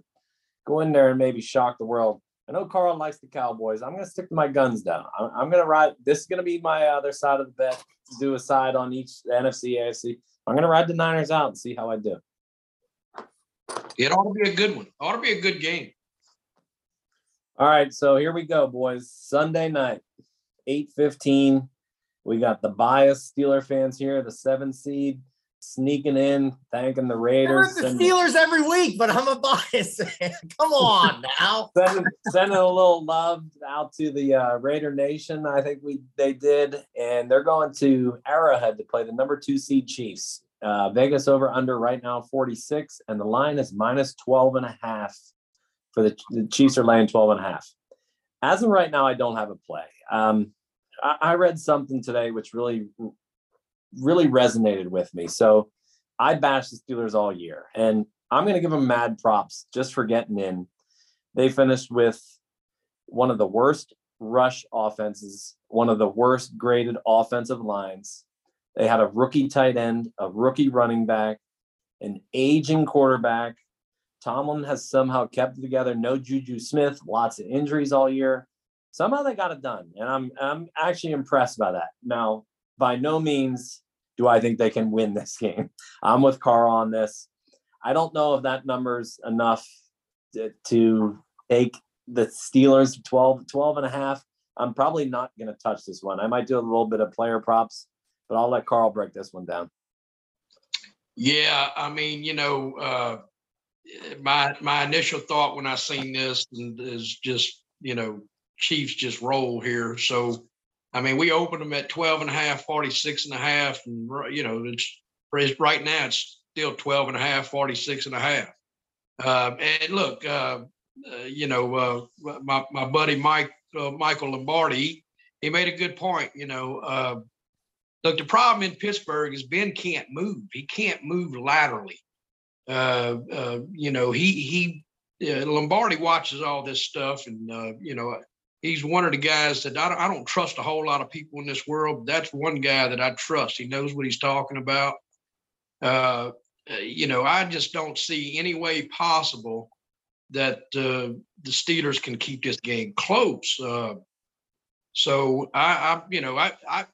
[SPEAKER 1] go in there and maybe shock the world I know Carl likes the Cowboys. I'm going to stick to my guns down. I'm, I'm going to ride. This is going to be my other side of the bet to do a side on each NFC, AFC. I'm going to ride the Niners out and see how I do.
[SPEAKER 2] It ought to be a good one. It ought to be a good game.
[SPEAKER 1] All right, so here we go, boys. Sunday night, 8:15. We got the biased Steeler fans here, the seven seed sneaking in, thanking the Raiders.
[SPEAKER 4] the Steelers every week, but I'm a bias. Come on now.
[SPEAKER 1] sending, sending a little love out to the uh, Raider Nation. I think we they did, and they're going to Arrowhead to play the number two seed Chiefs. Uh, Vegas over under right now 46, and the line is minus 12 and a half. for the, the Chiefs are laying 12 and a half. As of right now, I don't have a play. Um, I, I read something today which really, really resonated with me. So I bashed the Steelers all year, and I'm going to give them mad props just for getting in. They finished with one of the worst rush offenses, one of the worst graded offensive lines. They had a rookie tight end, a rookie running back, an aging quarterback. Tomlin has somehow kept it together. No Juju Smith, lots of injuries all year. Somehow they got it done, and I'm I'm actually impressed by that. Now, by no means do I think they can win this game. I'm with Carl on this. I don't know if that number's enough to, take the Steelers 12, 12 and a half. I'm probably not going to touch this one. I might do a little bit of player props, but I'll let Carl break this one down.
[SPEAKER 2] Yeah, I mean, you know, uh, my my initial thought when I seen this is just, you know, Chiefs just roll here. So, I mean, we opened them at 12 and a half, 46 and a half, and you know, it's right now it's still 12 and a half, 46 and a half. Uh, and look, uh, uh, you know, uh, my, my buddy Mike, uh, Michael Lombardi, he made a good point. You know, uh, look, the problem in Pittsburgh is Ben can't move. He can't move laterally. you know, he he Lombardi watches all this stuff, and you know, he's one of the guys that I don't, I don't trust a whole lot of people in this world. That's one guy that I trust. He knows what he's talking about. Uh, you know, I just don't see any way possible that uh, the Steelers can keep this game close. Uh, so I, I, you know, I, I,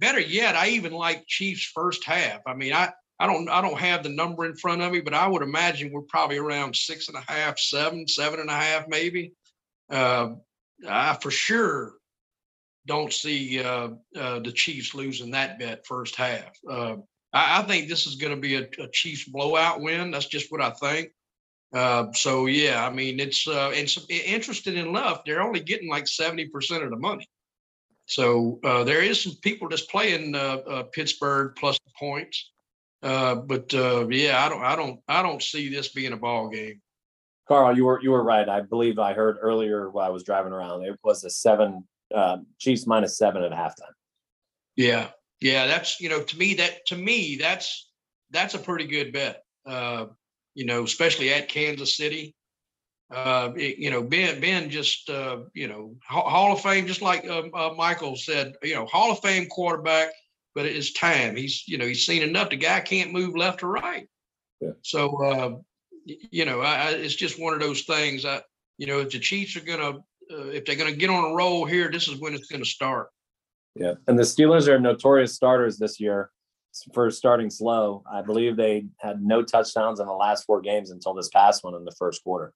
[SPEAKER 2] better yet, I even like Chiefs first half. I mean, I, I don't, I don't have the number in front of me, but I would imagine we're probably around six and a half, seven, seven and a half, maybe. Uh, I for sure don't see uh, uh, the Chiefs losing that bet first half. Uh, I, I, think this is going to be a, a Chiefs blowout win. That's just what I think. Uh, so yeah, I mean it's uh, and so, interested enough, they're only getting like seventy percent of the money. So uh, there is some people just playing Pittsburgh plus the points, but yeah, I don't, I don't, I don't see this being a ball game.
[SPEAKER 1] Carl, you were you were right. I believe I heard earlier while I was driving around. It was a seven Chiefs minus seven at halftime.
[SPEAKER 2] Yeah, yeah, that's you know to me that to me that's that's a pretty good bet Uh, you know, especially at Kansas City. Uh, it, you know, Ben, Ben just, uh, you know, Hall of Fame, just like uh, uh, Michael said, you know, Hall of Fame quarterback, but it's time. He's, you know, he's seen enough. The guy can't move left or right. Yeah. So, uh, you know, I, I, it's just one of those things. I, you know, if the Chiefs are gonna, uh, if they're gonna get on a roll here, this is when it's gonna start.
[SPEAKER 1] Yeah, and the Steelers are notorious starters this year for starting slow. I believe they had no touchdowns in the last four games until this past one in the first quarter.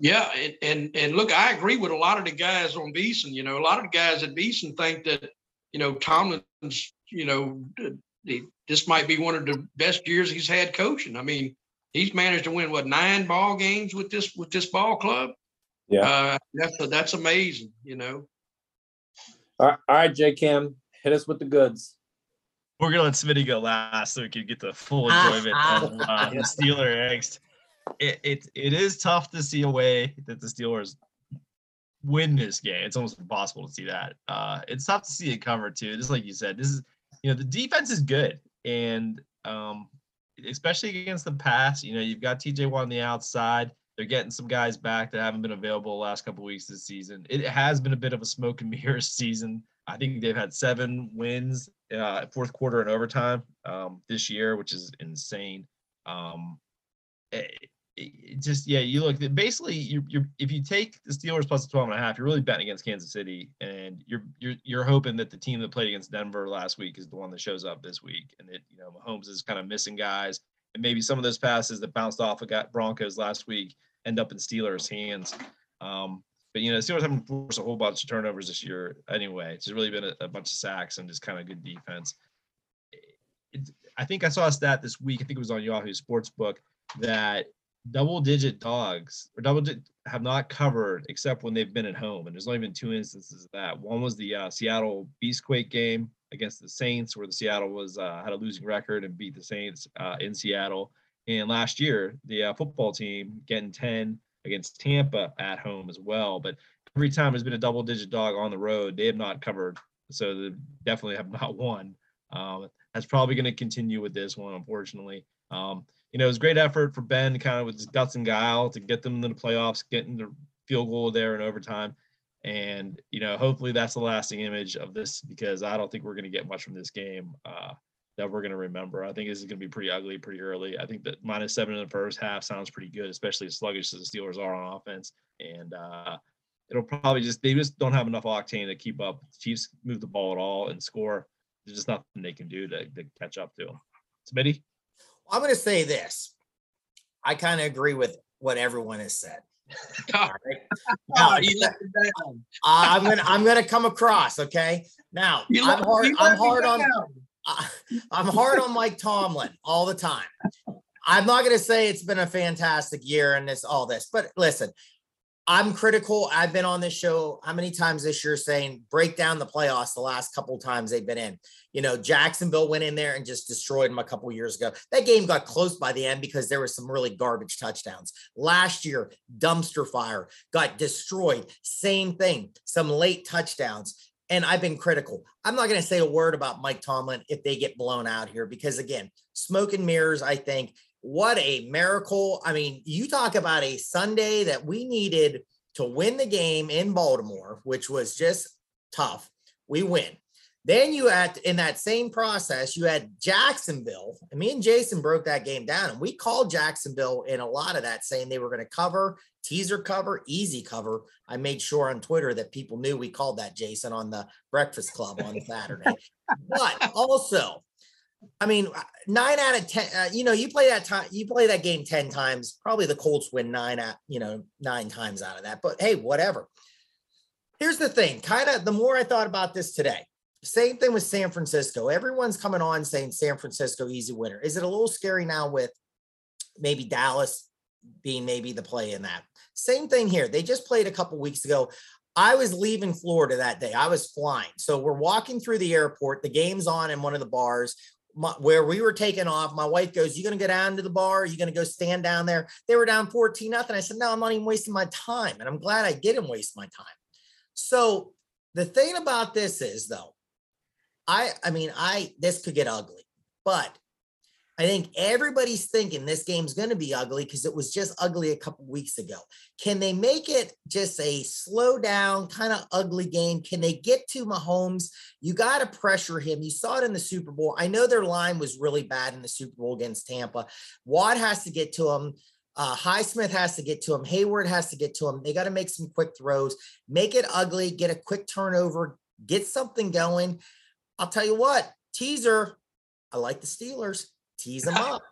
[SPEAKER 2] Yeah, and and, and look, I agree with a lot of the guys on VSiN. You know, a lot of the guys at VSiN think that you know Tomlin's, you know, this might be one of the best years he's had coaching. I mean, he's managed to win what nine ball games with this with this ball club. Yeah, uh, that's that's amazing. You know.
[SPEAKER 1] All right, all right, J Cam, hit us with the goods
[SPEAKER 3] we're gonna let Smitty go last so we can get the full enjoyment of uh, the Steeler eggs. It, it it is tough to see a way that the Steelers win this game. It's almost impossible to see that. Uh, it's tough to see it cover too. Just like you said, this is you know the defense is good, and um, especially against the pass. You know you've got TJ Watt on the outside. They're getting some guys back that haven't been available the last couple weeks this season. It has been a bit of a smoke and mirrors season. I think they've had seven wins uh, fourth quarter and overtime um, this year, which is insane. Um, it, it just yeah, you look basically you you if you take the Steelers plus the 12 and a half, you're really betting against Kansas City, and you're you're you're hoping that the team that played against Denver last week is the one that shows up this week, and that you know Mahomes is kind of missing guys, and maybe some of those passes that bounced off of got Broncos last week end up in Steelers' hands. Um, but you know, the Steelers haven't forced a whole bunch of turnovers this year anyway. It's really been a, a bunch of sacks and just kind of good defense. It, I think I saw a stat this week. I think it was on Yahoo Sportsbook that double-digit dogs or double digit have not covered except when they've been at home, and there's only been two instances of that. One was the uh, Seattle Beastquake game against the Saints, where the Seattle was uh, had a losing record and beat the Saints uh, in Seattle. And last year, the uh, football team getting 10 against Tampa at home as well. But every time there's been a double digit dog on the road, they have not covered. So they definitely have not won. Um, that's probably going to continue with this one, unfortunately. Um, you know, it was great effort for Ben, kind of with his guts and guile to get them into the playoffs, getting the field goal there in overtime. And, you know, hopefully that's the lasting image of this because I don't think we're going to get much from this game uh, that we're going to remember. I think this is going to be pretty ugly pretty early. I think that minus seven in the first half sounds pretty good, especially as sluggish as the Steelers are on offense. And uh, it'll probably just, they just don't have enough octane to keep up. The Chiefs move the ball at all and score. There's just nothing they can do to, to catch up to them. Smitty?
[SPEAKER 4] I'm going to say this. I kind of agree with what everyone has said. All right. Now,
[SPEAKER 2] Oh, it down.
[SPEAKER 4] I'm gonna I'm gonna come across. Okay. Now I'm hard. I'm hard on. I'm hard on Mike Tomlin all the time. I'm not gonna say it's been a fantastic year and this all this, but listen, I'm critical. I've been on this show how many times this year saying break down the playoffs the last couple times they've been in. You know, Jacksonville went in there and just destroyed them a couple years ago. That game got close by the end because there was some really garbage touchdowns. Last year, dumpster fire got destroyed. Same thing, some late touchdowns. And I've been critical. I'm not going to say a word about Mike Tomlin if they get blown out here because, again, smoke and mirrors, I think. What a miracle. I mean, you talk about a Sunday that we needed to win the game in Baltimore, which was just tough. We win. Then you had in that same process, you had Jacksonville. And me and Jason broke that game down, and we called Jacksonville in a lot of that, saying they were going to cover, teaser cover, easy cover. I made sure on Twitter that people knew we called that Jason on the Breakfast Club on Saturday. but also, I mean, uh, nine out of ten. Uh, you know, you play that time, you play that game ten times. Probably the Colts win nine out. you know nine times out of that. But hey, whatever. Here's the thing. Kind of the more I thought about this today, same thing with San Francisco. Everyone's coming on saying San Francisco easy winner. Is it a little scary now with maybe Dallas being maybe the play in that? Same thing here. They just played a couple weeks ago. I was leaving Florida that day. I was flying. So we're walking through the airport. The game's on in one of the bars my, where we were taking off. My wife goes, You going to go down to the bar? Are you going to go stand down there? They were down 14 nothing. I said, No, I'm not even wasting my time. And I'm glad I didn't waste my time. So the thing about this is, though, I, I mean, I, this could get ugly, but I think everybody's thinking this game's going to be ugly because it was just ugly a couple weeks ago. Can they make it just a slow down, kind of ugly game? Can they get to Mahomes? You got to pressure him. You saw it in the Super Bowl. I know their line was really bad in the Super Bowl against Tampa. Watt has to get to him. Uh, Highsmith has to get to him. Heyward has to get to him. They got to make some quick throws, make it ugly, get a quick turnover, get something going. I'll tell you what, teaser. I like the Steelers. Tease them up.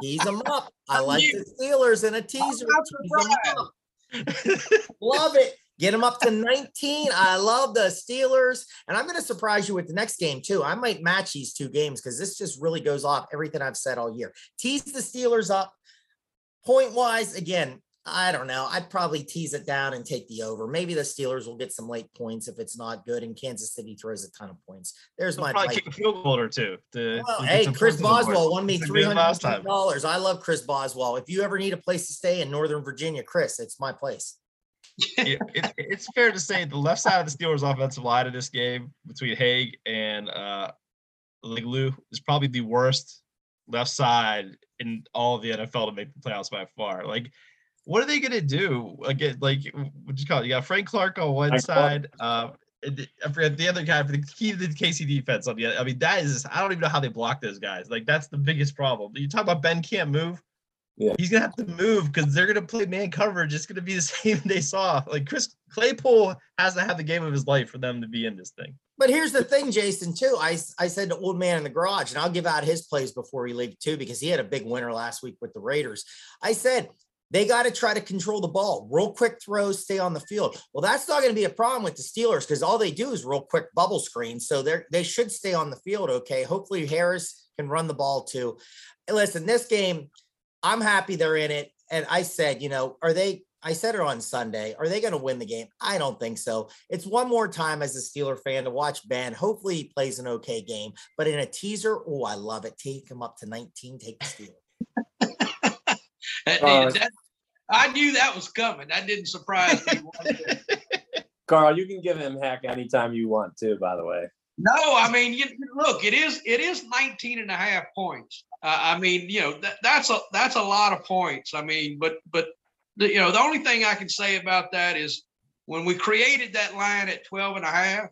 [SPEAKER 4] Tease them up. I like the Steelers in a teaser. Tease 'em up. Love it. Get them up to 19. I love the Steelers. And I'm going to surprise you with the next game, too. I might match these two games because this just really goes off everything I've said all year. Tease the Steelers up. Point wise, again, I don't know. I'd probably tease it down and take the over. Maybe the Steelers will get some late points if it's not good, and Kansas City throws a ton of points. There's
[SPEAKER 3] They'll
[SPEAKER 4] my
[SPEAKER 3] probably kick a field goal or two. To,
[SPEAKER 4] Well,
[SPEAKER 3] to
[SPEAKER 4] hey, Chris
[SPEAKER 3] points on the board.
[SPEAKER 4] Boswell won me three hundred dollars. I love Chris Boswell. If you ever need a place to stay in Northern Virginia, Chris, it's my place.
[SPEAKER 3] it, it, it's fair to say the left side of the Steelers' offensive line in this game between Haeg and uh, Leglue is probably the worst left side in all of the NFL to make the playoffs by far. Like, what are they going to do again? Like, what you call it? You got Frank Clark on one
[SPEAKER 1] Frank
[SPEAKER 3] side. Uh, the- I forget the other guy for the key to the KC defense on the other. I mean, that is I don't even know how they block those guys. Like, that's the biggest problem. You talk about Ben can't move.
[SPEAKER 1] Yeah.
[SPEAKER 3] He's gonna have to move because they're gonna play man coverage. It's gonna be the same they saw. Like Chris Claypool has to have the game of his life for them to be in this thing.
[SPEAKER 4] But here's the thing, Jason, too. I I said to old man in the garage, and I'll give out his plays before we leave too, because he had a big winner last week with the Raiders. I said they got to try to control the ball, real quick throws, stay on the field. Well, that's not going to be a problem with the Steelers because all they do is real quick bubble screen. So they're they should stay on the field. Okay. Hopefully Harris can run the ball too. Listen, this game, I'm happy they're in it. And I said, you know, are they I said it on Sunday. Are they going to win the game? I don't think so. It's one more time as a Steeler fan to watch Ben. Hopefully, he plays an okay game. But in a teaser, oh, I love it. Take him up to 19. Take the Steelers.
[SPEAKER 2] That-
[SPEAKER 1] Uh,
[SPEAKER 2] that- I knew that was coming. That didn't surprise me.
[SPEAKER 1] Carl, you can give him heck anytime you want to, by the way.
[SPEAKER 2] No, I mean, you, look, it is it is 19 and a half points. Uh, I mean, you know, that, that's a that's a lot of points. I mean, but but the, you know, the only thing I can say about that is when we created that line at 12 and a half,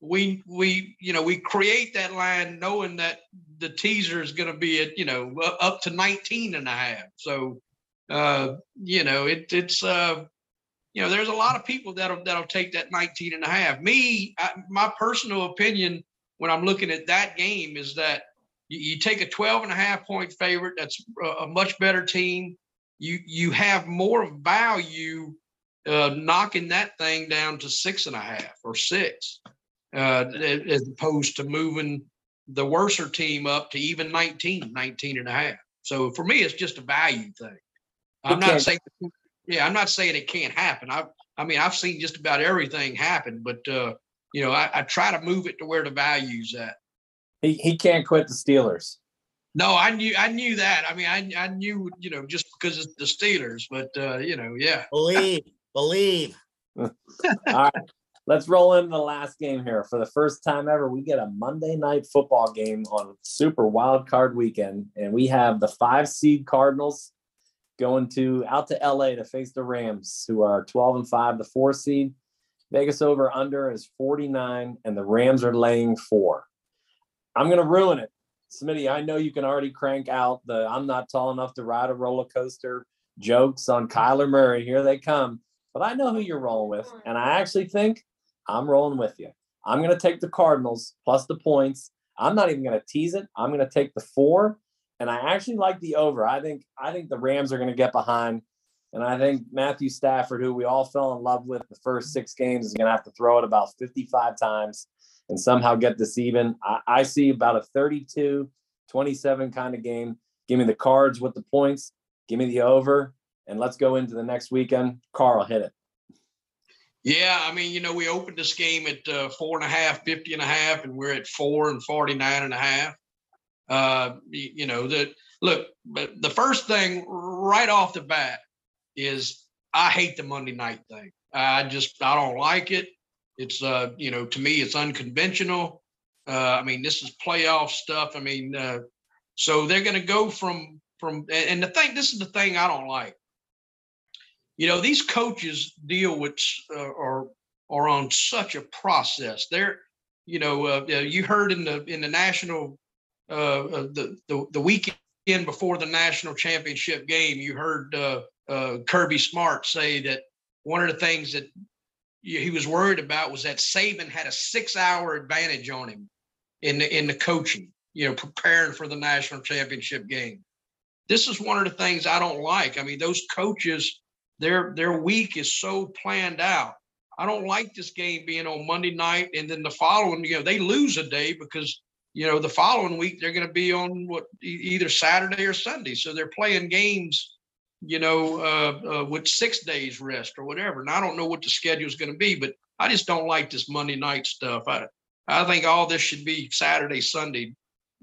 [SPEAKER 2] we we you know, we create that line knowing that the teaser is going to be at, you know, up to 19 and a half. So uh, you know, it it's uh you know, there's a lot of people that'll that'll take that 19 and a half. Me, I, my personal opinion when I'm looking at that game is that you, you, take a 12 and a half point favorite that's a, much better team. You you have more value uh, knocking that thing down to six and a half or six, uh, as opposed to moving the worser team up to even 19, 19 and a half. So for me, it's just a value thing. I'm not saying yeah, I'm not saying it can't happen. I I mean I've seen just about everything happen, but uh, you know I, I try to move it to where the value's at.
[SPEAKER 1] He he can't quit the Steelers.
[SPEAKER 2] No, I knew I knew that. I mean, I I knew you know just because it's the Steelers, but uh, you know, yeah.
[SPEAKER 4] Believe, believe.
[SPEAKER 1] All right, let's roll into the last game here. For the first time ever, we get a Monday night football game on Super Wild Card Weekend, and we have the five seed Cardinals going to out to LA to face the Rams, who are 12 and 5, the four seed. Vegas over under is 49, and the Rams are laying four. I'm going to ruin it. Smitty, I know you can already crank out the I'm not tall enough to ride a roller coaster jokes on Kyler Murray. Here they come. But I know who you're rolling with. And I actually think I'm rolling with you. I'm going to take the Cardinals plus the points. I'm not even going to tease it. I'm going to take the four and I actually like the over. I think I think the Rams are going to get behind, and I think Matthew Stafford, who we all fell in love with the first six games, is going to have to throw it about 55 times and somehow get this even. I, I see about a 32 27 kind of game. Give me the cards with the points, give me the over, and let's go into the next weekend. Carl, hit it.
[SPEAKER 2] Yeah, I mean, you know, we opened this game at uh, four and a half, 50 and a half, and we're at four and 49 and a half. Uh, you know, that look, but the first thing right off the bat is I hate the Monday night thing. I just I don't like it. It's uh, you know, to me it's unconventional. Uh, I mean, this is playoff stuff. I mean, uh, so they're going to go from from and the thing. This is the thing I don't like. You know, these coaches deal with uh, or are on such a process. They're, you know, uh, you heard in the in the national uh, uh, the, the the weekend before the national championship game, you heard uh, uh, Kirby Smart say that one of the things that he was worried about was that Saban had a six-hour advantage on him in the in the coaching, you know, preparing for the national championship game. This is one of the things I don't like. I mean, those coaches, their their week is so planned out. I don't like this game being on Monday night and then the following, you know, they lose a day because you know, the following week they're going to be on what either Saturday or Sunday. So they're playing games, you know, uh, uh, with six days rest or whatever. And I don't know what the schedule is going to be, but I just don't like this Monday night stuff. I I think all this should be Saturday, Sunday,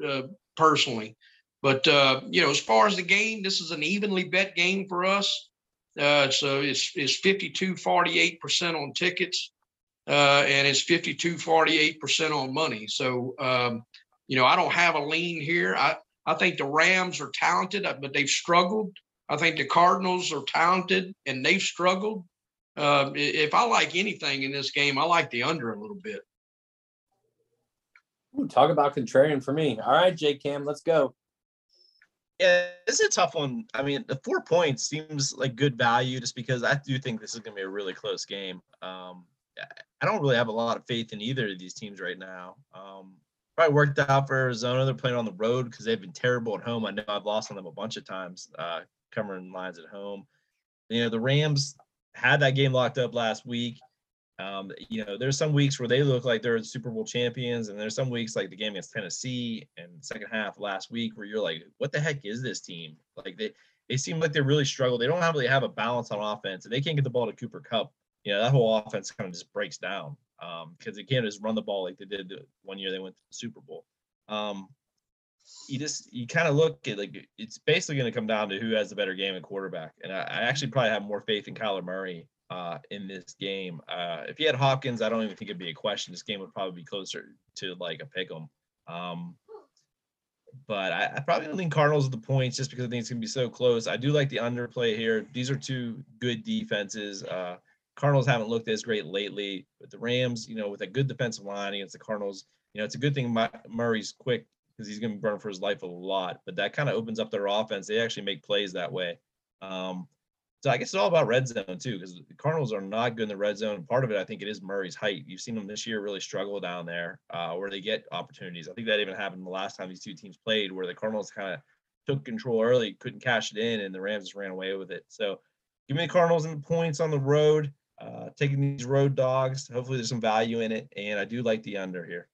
[SPEAKER 2] uh, personally. But uh, you know, as far as the game, this is an evenly bet game for us. Uh, so it's it's 52 48 percent on tickets, uh, and it's 52 48 percent on money. So um, you know, I don't have a lean here. I, I think the Rams are talented, but they've struggled. I think the Cardinals are talented and they've struggled. Uh, if I like anything in this game, I like the under a little bit.
[SPEAKER 1] Ooh, talk about contrarian for me. All right, J Cam, let's go.
[SPEAKER 3] Yeah, it's a tough one. I mean, the four points seems like good value just because I do think this is going to be a really close game. Um, I don't really have a lot of faith in either of these teams right now. Um, probably worked out for Arizona. They're playing on the road because they've been terrible at home. I know I've lost on them a bunch of times uh, covering lines at home. You know, the Rams had that game locked up last week. Um, you know, there's some weeks where they look like they're Super Bowl champions, and there's some weeks like the game against Tennessee and second half last week where you're like, what the heck is this team? Like they they seem like they really struggle. They don't really have a balance on offense, and they can't get the ball to Cooper Kupp. You know, that whole offense kind of just breaks down because um, they can't just run the ball like they did one year they went to the Super Bowl. Um, you just you kind of look at like it's basically going to come down to who has the better game at quarterback, and I, I actually probably have more faith in Kyler Murray uh, in this game. Uh, if he had Hopkins, I don't even think it'd be a question. This game would probably be closer to like a pick 'em. Um, but I, I probably think Cardinals with the points just because I think it's gonna be so close. I do like the underplay here. These are two good defenses. Uh, Cardinals haven't looked as great lately, but the Rams, you know, with a good defensive line against the Cardinals, you know, it's a good thing Murray's quick because he's going to be burning for his life a lot. But that kind of opens up their offense. They actually make plays that way. Um, so I guess it's all about red zone too, because the Cardinals are not good in the red zone. Part of it, I think, it is Murray's height. You've seen them this year really struggle down there, uh, where they get opportunities. I think that even happened the last time these two teams played, where the Cardinals kind of took control early, couldn't cash it in, and the Rams just ran away with it. So give me the Cardinals and the points on the road. Uh, taking these road dogs. Hopefully, there's some value in it, and I do like the under here.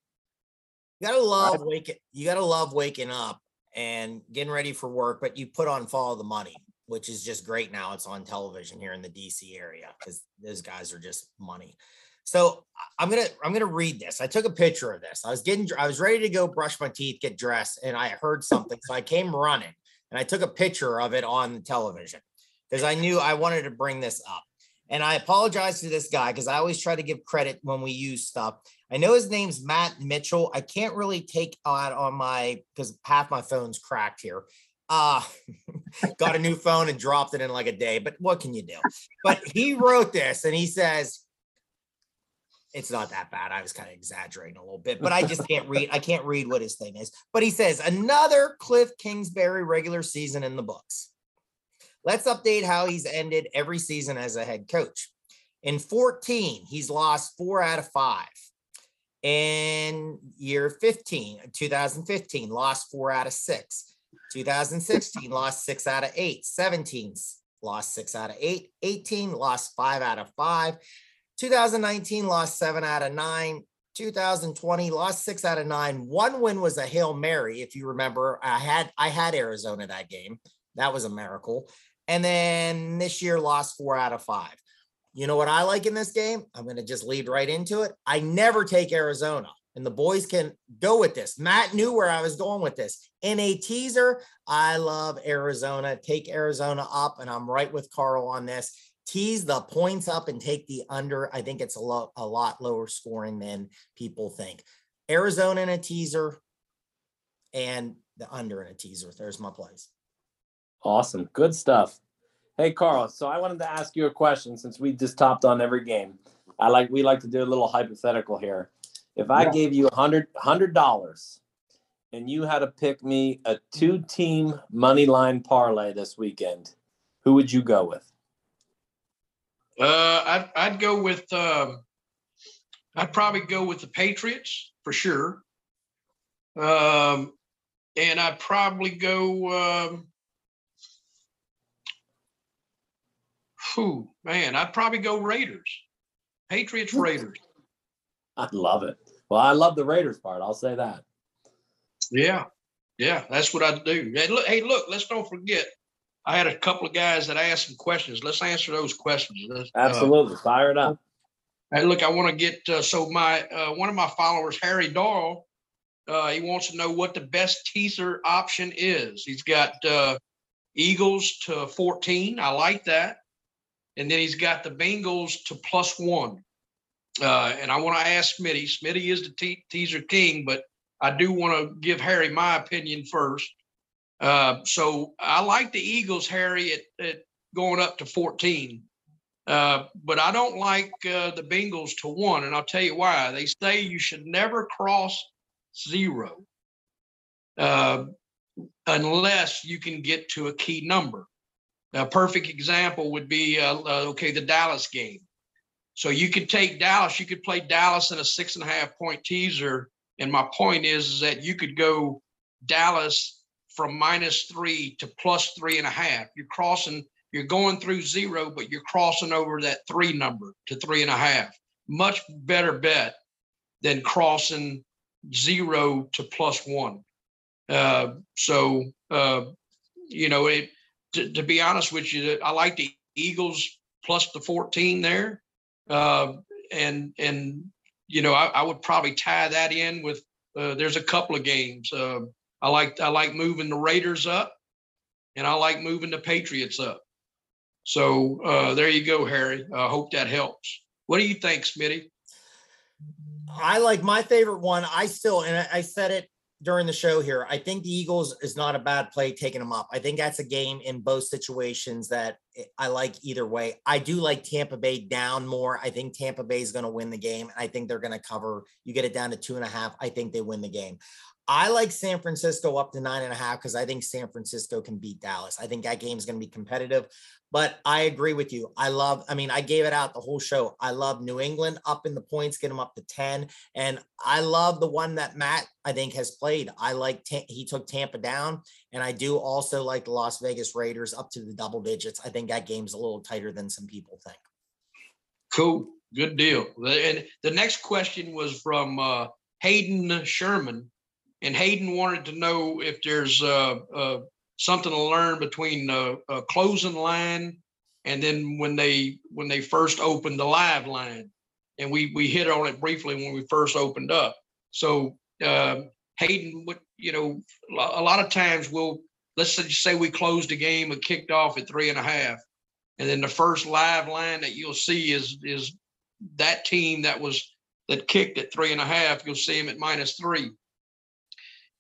[SPEAKER 4] You gotta love waking. You gotta love waking up and getting ready for work, but you put on follow the money which is just great now. It's on television here in the DC area because those guys are just money. So I'm gonna I'm gonna read this. I took a picture of this. I was getting I was ready to go brush my teeth, get dressed, and I heard something. so I came running and I took a picture of it on the television because I knew I wanted to bring this up. And I apologize to this guy because I always try to give credit when we use stuff. I know his name's Matt Mitchell. I can't really take out on my because half my phone's cracked here. Uh got a new phone and dropped it in like a day, but what can you do? But he wrote this and he says, it's not that bad. I was kind of exaggerating a little bit, but I just can't read. I can't read what his thing is. But he says another Cliff Kingsbury regular season in the books. Let's update how he's ended every season as a head coach. In 14, he's lost four out of five. In year 15, 2015, lost four out of six. 2016 lost six out of eight. 17 lost six out of eight. 18 lost five out of five. 2019 lost seven out of nine. 2020 lost six out of nine. One win was a hail mary. If you remember, I had I had Arizona that game. That was a miracle. And then this year lost four out of five. You know what I like in this game? I'm going to just lead right into it. I never take Arizona and the boys can go with this. Matt knew where I was going with this. In a teaser, I love Arizona. Take Arizona up, and I'm right with Carl on this. Tease the points up and take the under. I think it's a lot a lot lower scoring than people think. Arizona in a teaser, and the under in a teaser. There's my place.
[SPEAKER 1] Awesome, good stuff. Hey Carl, so I wanted to ask you a question since we just topped on every game. I like we like to do a little hypothetical here. If I yeah. gave you a hundred hundred dollars and you had to pick me a two team money line parlay this weekend, who would you go with?
[SPEAKER 2] Uh, I'd, I'd go with, um, I'd probably go with the Patriots for sure. Um, and I'd probably go, um, who man, I'd probably go Raiders, Patriots, Raiders.
[SPEAKER 1] I'd love it. Well, I love the Raiders part. I'll say that.
[SPEAKER 2] Yeah, yeah, that's what I do. Hey, look, hey, look, let's don't forget. I had a couple of guys that asked some questions. Let's answer those questions. Let's,
[SPEAKER 1] uh, Absolutely, uh, fire it up.
[SPEAKER 2] Hey, look, I want to get uh, so my uh, one of my followers, Harry Doyle, uh, he wants to know what the best teaser option is. He's got uh, Eagles to 14. I like that. And then he's got the Bengals to plus one. Uh, and I want to ask Smitty. Smitty is the te- teaser king, but I do want to give Harry my opinion first. Uh, so I like the Eagles, Harry, at, at going up to 14. Uh, but I don't like uh, the Bengals to one. And I'll tell you why. They say you should never cross zero uh, unless you can get to a key number. A perfect example would be uh, okay, the Dallas game. So you could take Dallas, you could play Dallas in a six and a half point teaser. And my point is, is that you could go Dallas from minus three to plus three and a half. You're crossing, you're going through zero, but you're crossing over that three number to three and a half. Much better bet than crossing zero to plus one. Uh, so, uh, you know, it, to, to be honest with you, I like the Eagles plus the 14 there. Uh, and and you know I, I, would probably tie that in with uh, there's a couple of games. Uh, I like I like moving the Raiders up, and I like moving the Patriots up. So uh, there you go, Harry. I hope that helps. What do you think, Smitty?
[SPEAKER 4] I like my favorite one. I still, and I, I said it during the show here. I think the Eagles is not a bad play taking them up. I think that's a game in both situations that I like either way. I do like Tampa Bay down more. I think Tampa Bay is going to win the game. I think they're going to cover. You get it down to two and a half. I think they win the game. I like San Francisco up to nine and a half because I think San Francisco can beat Dallas. I think that game is going to be competitive. But I agree with you. I love, I mean, I gave it out the whole show. I love New England up in the points, get them up to 10. And I love the one that Matt, I think, has played. I like, he took Tampa down. And I do also like the Las Vegas Raiders up to the double digits. I think that game's a little tighter than some people think.
[SPEAKER 2] Cool. Good deal. And the next question was from uh, Hayden Sherman. And Hayden wanted to know if there's uh, uh, something to learn between uh, a closing line and then when they when they first opened the live line. And we we hit on it briefly when we first opened up. So uh, hayden would you know a lot of times we'll let's say we closed a game and kicked off at three and a half. And then the first live line that you'll see is is that team that was that kicked at three and a half you'll see them at minus three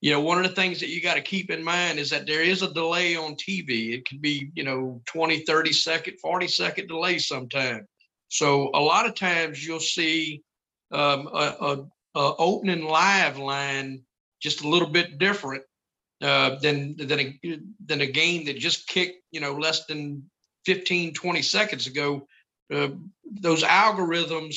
[SPEAKER 2] you know, one of the things that you got to keep in mind is that there is a delay on TV. It can be, you know, 20, 30 second, 40 second delay sometime. So a lot of times you'll see um, a, a, a, opening live line just a little bit different uh, than than a, than a game that just kicked, you know, less than 15, 20 seconds ago. Uh, those algorithms,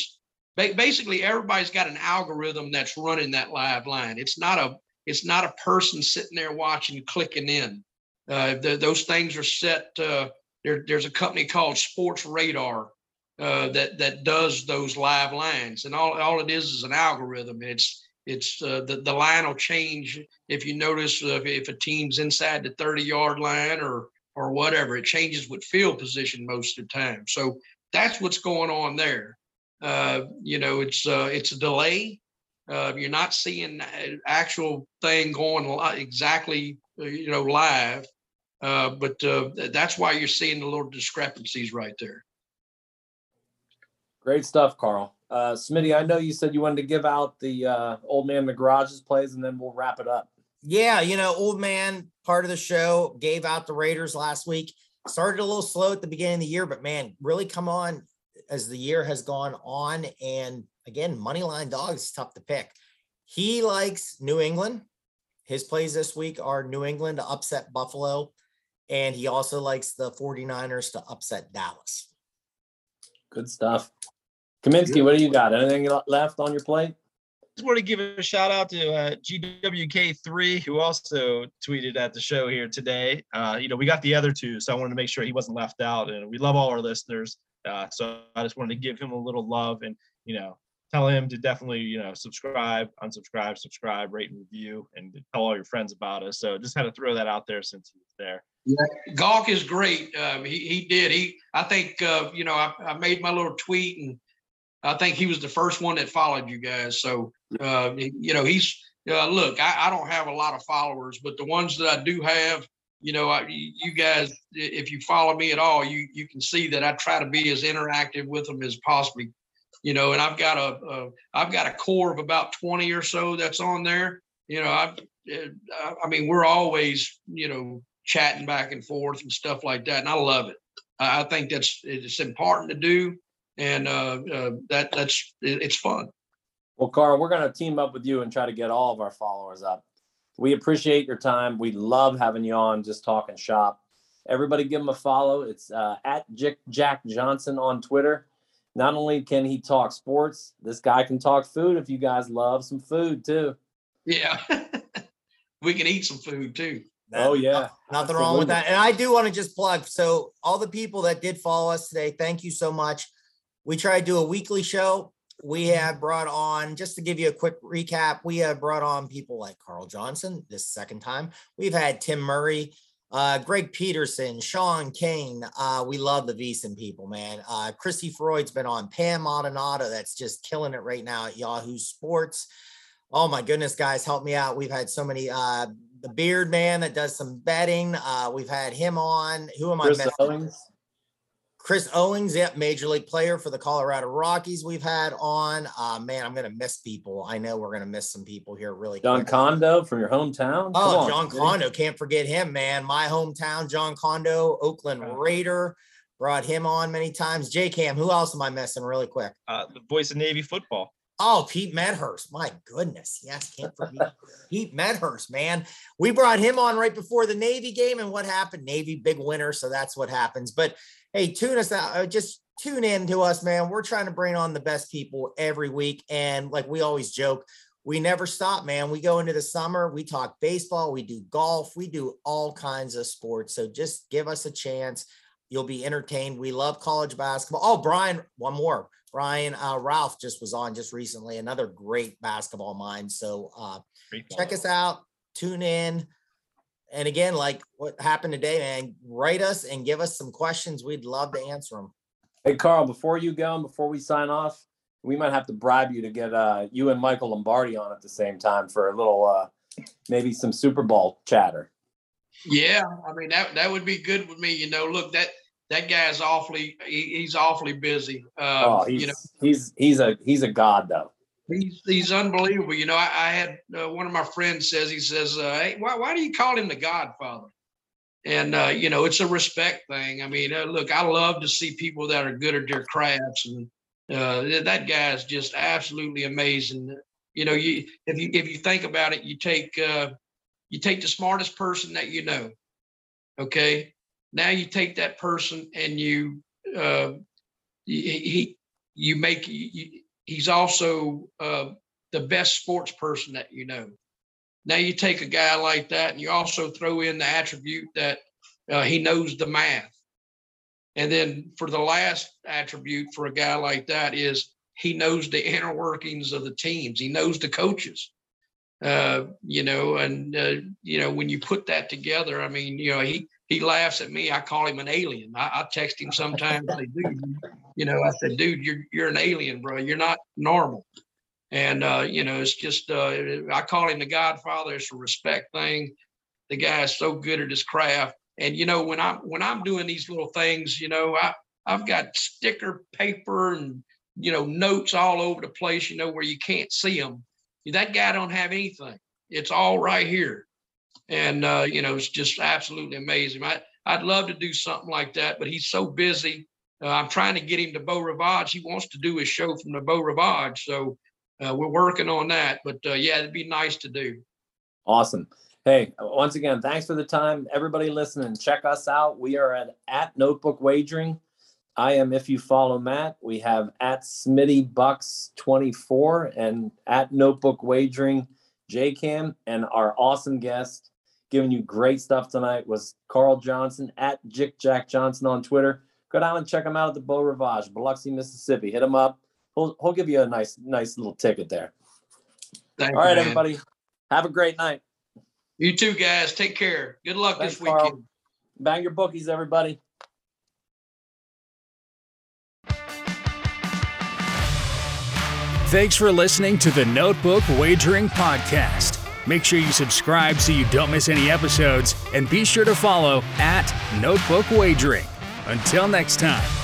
[SPEAKER 2] basically everybody's got an algorithm that's running that live line. It's not a it's not a person sitting there watching, clicking in. Uh, the, those things are set. Uh, there, there's a company called Sportradar uh, that that does those live lines, and all, all it is is an algorithm. It's it's uh, the the line will change if you notice uh, if a team's inside the 30 yard line or or whatever. It changes with field position most of the time. So that's what's going on there. Uh, you know, it's it's a delay uh, you're not seeing actual thing going exactly, uh, you know, live. Uh, but uh, that's why you're seeing the little discrepancies right there.
[SPEAKER 1] Great stuff, Carl. Uh, Smitty, I know you said you wanted to give out the uh, old man in the garages plays, and then we'll wrap it up.
[SPEAKER 4] Yeah, you know, old man part of the show gave out the Raiders last week. Started a little slow at the beginning of the year, but man, really come on as the year has gone on. And again, money line dogs tough to pick. He likes New England. His plays this week are New England to upset Buffalo. And he also likes the 49ers to upset Dallas.
[SPEAKER 1] Good stuff. Kaminsky, what do you got? Anything left on your plate?
[SPEAKER 3] Just want to give a shout out to uh, GWK3, who also tweeted at the show here today. Uh, you know, we got the other two, so I wanted to make sure he wasn't left out. And we love all our listeners. Uh, so I just wanted to give him a little love and, you know, tell him to definitely, you know, subscribe, unsubscribe, subscribe, rate and review, and tell all your friends about us. So just had to throw that out there since he was there.
[SPEAKER 2] Yeah, Gawk is great. Um, he he did. He I think uh, you know I, I made my little tweet and I think he was the first one that followed you guys. So uh, you know he's uh, look. I, I don't have a lot of followers, but the ones that I do have, you know, I, you guys, if you follow me at all, you you can see that I try to be as interactive with them as possibly you know, and I've got a, a I've got a core of about 20 or so that's on there. You know, I, eh, I mean, we're always, you know, chatting back and forth and stuff like that. And I love it. I think that's, it's important to do. And uh, uh, that that's, it's fun.
[SPEAKER 1] Well, Carl, we're going to team up with you and try to get all of our followers up. We appreciate your time. We love having you on, just talking shop. Everybody give him a follow. It's uh, at Jack Johnson on Twitter not only can he talk sports, this guy can talk food if you guys love some food too.
[SPEAKER 2] Yeah. we can eat some food too.
[SPEAKER 1] Oh yeah.
[SPEAKER 4] Nothing wrong with that. And I do want to just plug so all the people that did follow us today, thank you so much. We try to do a weekly show. We mm-hmm. have brought on, just to give you a quick recap, we have brought on people like Carl Johnson this second time. We've had Tim Murray, uh, Greg Peterson, Sean Kane. Uh, we love the VSiN people, man. Uh, Christy Freud's been on. Pam Maldonado, that's just killing it right now at Yahoo Sports. Oh my goodness, guys, help me out. We've had so many uh, the beard man that does some betting. Uh, we've had him on. Who am
[SPEAKER 1] Chris
[SPEAKER 4] I?
[SPEAKER 1] Owings.
[SPEAKER 4] Chris Owings, yep, major league player for the Colorado Rockies. We've had on. Uh, man, I'm gonna miss people. I know we're gonna miss some people here really
[SPEAKER 1] John
[SPEAKER 4] quick.
[SPEAKER 1] Condo from your hometown.
[SPEAKER 4] Oh,
[SPEAKER 1] on,
[SPEAKER 4] John
[SPEAKER 1] Smitty.
[SPEAKER 4] Condo. Can't forget him, man. My hometown, Jon Condo, Oakland Raider. Brought him on many times. J Cam, who else am I missing really quick?
[SPEAKER 3] Uh, the voice of Navy football.
[SPEAKER 4] Oh, Pete Medhurst. My goodness. Yes, can't forget Pete Medhurst, man. We brought him on right before the Navy game. And what happened? Navy big winner. So that's what happens. But hey, tune us out. uh, Just tune in to us, man. We're trying to bring on the best people every week. And like we always joke, we never stop, man. We go into the summer, we talk baseball, we do golf, we do all kinds of sports. So just give us a chance. You'll be entertained. We love college basketball. Oh, Brian, one more. Brian uh, Ralph just was on just recently, another great basketball mind. So uh, check us out, tune in. And again, like what happened today, man, write us and give us some questions. We'd love to answer them.
[SPEAKER 1] Hey, Carl, before you go and before we sign off, we might have to bribe you to get uh, you and Michael Lombardi on at the same time for a little, uh, maybe some Super Bowl chatter.
[SPEAKER 2] Yeah, I mean that that would be good with me. You know, look that that guy's awfully he, he's awfully busy. Um,
[SPEAKER 1] oh, he's
[SPEAKER 2] you know,
[SPEAKER 1] he's he's a he's a god though.
[SPEAKER 2] He's he's unbelievable. You know, I, I had uh, one of my friends says he says, uh, "Hey, why why do you call him the Godfather?" And uh, you know, it's a respect thing. I mean, uh, look, I love to see people that are good at their crafts, and uh, that guy is just absolutely amazing. You know, you if you if you think about it, you take uh, you take the smartest person that you know. Okay, now you take that person and you he, he you make you, he's also uh, the best sports person that you know. Now you take a guy like that and you also throw in the attribute that uh, he knows the math. And then for the last attribute for a guy like that is he knows the inner workings of the teams. He knows the coaches. Uh, you know, and uh, you know when you put that together, I mean, you know, he he laughs at me. I call him an alien. I, I text him sometimes. I say, dude, you know, I said, dude, you're you're an alien, bro. You're not normal. And uh, you know, it's just uh, I call him the Godfather. It's a respect thing. The guy is so good at his craft. And you know, when I'm when I'm doing these little things, you know, I I've got sticker paper and you know notes all over the place. You know, where you can't see them. That guy don't have anything. It's all right here. And uh, you know, it's just absolutely amazing. I I'd love to do something like that, but he's so busy. Uh, I'm trying to get him to Beau Rivage. He wants to do his show from the Beau Rivage, so uh, we're working on that. But uh, yeah, it'd be nice to do.
[SPEAKER 1] Awesome. Hey, once again, thanks for the time. Everybody listening, check us out. We are at, at Notebook Wagering. I am if you follow Matt. We have at Smitty Bucks 24 and at Notebook Wagering JCam. And our awesome guest giving you great stuff tonight was Carl Johnson at Jick Jack Johnson on Twitter. Go down and check him out at the Beau Rivage, Biloxi, Mississippi. Hit him up. He'll, he'll give you a nice, nice little ticket there.
[SPEAKER 2] Thank
[SPEAKER 1] All right,
[SPEAKER 2] man.
[SPEAKER 1] everybody. Have a great night.
[SPEAKER 2] You too, guys. Take care. Good luck
[SPEAKER 1] Thanks,
[SPEAKER 2] this weekend.
[SPEAKER 1] Carl. Bang your bookies, everybody.
[SPEAKER 5] Thanks for listening to the Notebook Wagering Podcast. Make sure you subscribe so you don't miss any episodes, and be sure to follow at Notebook Wagering. Until next time.